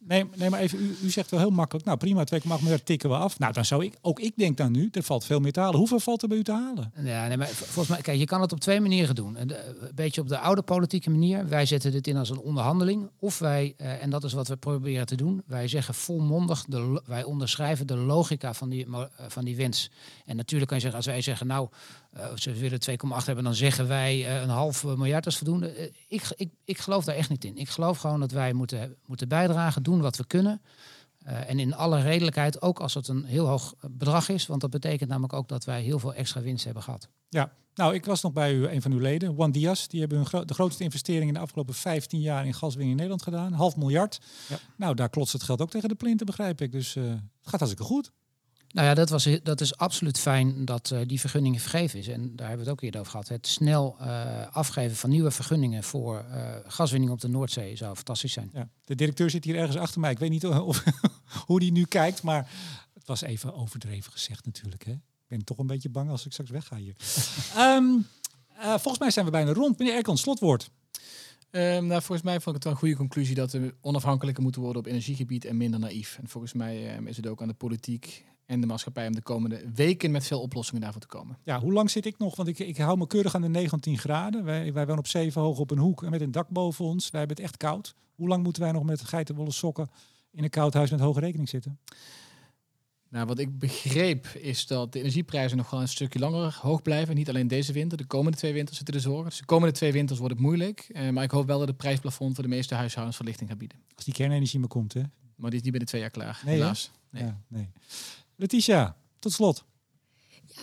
Nee, nee, maar even, u, u zegt wel heel makkelijk, nou prima, 2,8 miljard tikken we af. Nou, dan zou ik, ook ik denk dan nu, er valt veel meer te halen. Hoeveel valt er bij u te halen? Ja, nee, maar volgens mij, kijk, je kan het op twee manieren doen. Een, eh, Een beetje op de oude politieke manier. Wij zetten dit in als een onderhandeling. Of wij, eh, en dat is wat we proberen te doen, wij zeggen volmondig, de, wij onderschrijven de logica van die, eh, van die wens. En natuurlijk kan je zeggen, als wij zeggen, nou, ze willen 2,8 hebben, dan zeggen wij eh, een half miljard is voldoende. Eh, ik, ik, ik geloof daar echt niet in. Ik geloof gewoon dat wij moeten, moeten bijdragen, doen wat we kunnen. Uh, en in alle redelijkheid, ook als het een heel hoog bedrag is, want dat betekent namelijk ook dat wij heel veel extra winst hebben gehad. Ja, nou, ik was nog bij u, een van uw leden, One Dias. Die hebben gro de grootste investering in de afgelopen 15 jaar in gaswinning in Nederland gedaan. Half miljard. Ja. Nou, daar klotst het geld ook tegen de plinten, begrijp ik. Dus uh, het gaat hartstikke goed. Nou ja, dat, was, dat is absoluut fijn dat uh, die vergunning vergeven is. En daar hebben we het ook eerder over gehad. Het snel uh, afgeven van nieuwe vergunningen voor uh, gaswinning op de Noordzee zou fantastisch zijn. Ja, de directeur zit hier ergens achter mij. Ik weet niet of, <laughs> hoe die nu kijkt, maar het was even overdreven gezegd natuurlijk. Hè? Ik ben toch een beetje bang als ik straks wegga hier. um, <laughs> volgens mij zijn we bijna rond. Meneer Erkan, slotwoord. Um, nou, volgens mij vond ik het wel een goede conclusie dat we onafhankelijker moeten worden op energiegebied en minder naïef. En volgens mij um, is het ook aan de politiek en de maatschappij om de komende weken met veel oplossingen daarvoor te komen. Ja, hoe lang zit ik nog? Want ik, ik hou me keurig aan de 19 graden. Wij, wij wonen op 7 hoog op een hoek en met een dak boven ons. Wij hebben het echt koud. Hoe lang moeten wij nog met geitenwolle sokken in een koud huis met hoge rekening zitten? Nou, wat ik begreep is dat de energieprijzen nog wel een stukje langer hoog blijven. Niet alleen deze winter, de komende twee winters zitten er zorgen. Dus de komende twee winters wordt het moeilijk. Uh, maar ik hoop wel dat de prijsplafond voor de meeste huishoudens verlichting gaat bieden. Als die kernenergie maar komt, hè? Maar die is niet binnen twee jaar klaar, nee, helaas. Nee. Ja, nee. Letitia, tot slot.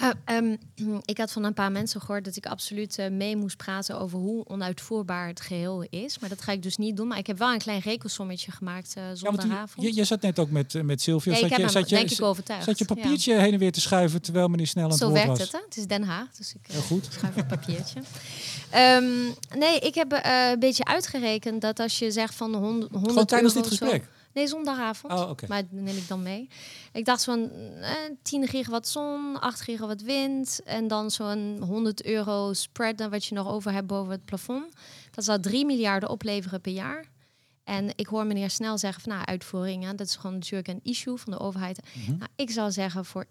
Ja, um, <clears throat> ik had van een paar mensen gehoord dat ik absoluut uh, mee moest praten over hoe onuitvoerbaar het geheel is. Maar dat ga ik dus niet doen. Maar ik heb wel een klein rekensommetje gemaakt uh, zondagavond. Ja, je, je, zat net ook met, uh, met Sylvia. Ja, zat ik je, zat je, denk ik overtuigd. Zat je papiertje ja. heen en weer te schuiven terwijl meneer Snel aan het Zo werkt was? het, hè? Het is Den Haag, dus ik goed. schuif een papiertje. um, nee, ik heb een beetje uitgerekend dat als je zegt van 100 Gewoon tijdens dit gesprek? Nee, zondagavond. Oh, okay. Maar dat neem ik dan mee. Ik dacht zo'n eh, 10 gigawatt zon, 8 gigawatt wind. En dan zo'n 100 euro spread dan wat je nog over hebt boven het plafond. Dat zou 3 miljarden opleveren per jaar. En ik hoor meneer Snel zeggen van nou, uitvoeringen, dat is gewoon natuurlijk een issue van de overheid. Mhm. Mm -hmm. nou, ik zou zeggen voor 1%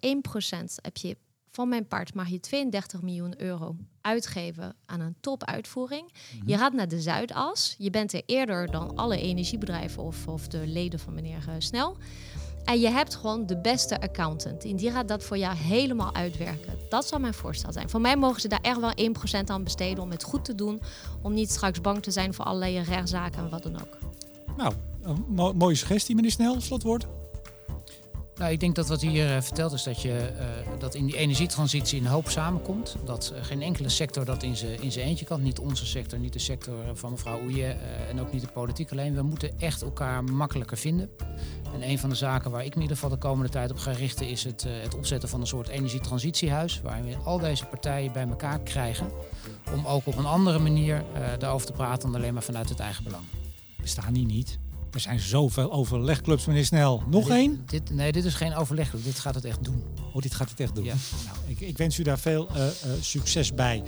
heb je van mijn part mag je 32 miljoen euro uitgeven aan een topuitvoering. Mm -hmm. Je gaat naar de Zuidas. Je bent er eerder dan alle energiebedrijven of, of de leden van meneer uh, Snel. En je hebt gewoon de beste accountant. En die gaat dat voor jou helemaal uitwerken. Dat zou mijn voorstel zijn. Voor mij mogen ze daar echt wel 1% aan besteden om het goed te doen. Om niet straks bang te zijn voor allerlei rechtszaken en wat dan ook. Nou, een mo mooie suggestie, meneer Snel. Slotwoord. Nou, ik denk dat wat hier uh, vertelt is dat, je, uh, dat in die energietransitie een hoop samenkomt. Dat uh, geen enkele sector dat in zijn eentje kan. Niet onze sector, niet de sector van mevrouw Oeje en ook niet de politiek alleen. We moeten echt elkaar makkelijker vinden. En een van de zaken waar ik in ieder geval de komende tijd op ga richten... is het, het opzetten van een soort energietransitiehuis... waarin we al deze partijen bij elkaar krijgen... om ook op een andere manier daarover te praten dan alleen maar vanuit het eigen belang. Bestaan die niet? Er zijn zoveel overlegclubs, meneer Snel. Nog dit, één? Dit, nee, dit is geen overlegclub. Dit gaat het echt doen. Oh, dit gaat het echt doen. Ja. Nou, ik, ik, wens u daar veel uh, uh, succes bij.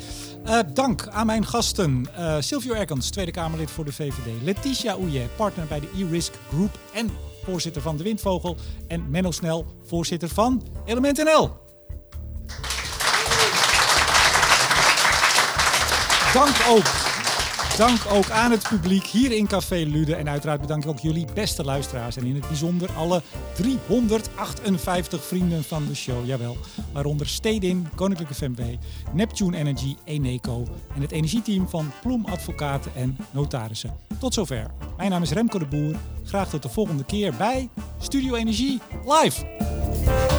Uh, dank aan mijn gasten. Silvio Erkans, Tweede Kamerlid voor de VVD. Letitia Ouje, partner bij de e-Risk Group en voorzitter van de Windvogel. En Menno Snel, voorzitter van Element NL. Dank ook Dank ook aan het publiek hier in Café Lude. En uiteraard bedank ik ook jullie beste luisteraars. En in het bijzonder alle 358 vrienden van de show. Jawel. Waaronder Stedin, Koninklijke FMW, Neptune Energy, Eneco. En het energieteam van Ploem Advocaten en Notarissen. Tot zover. Mijn naam is Remco de Boer. Graag tot de volgende keer bij Studio Energie Live.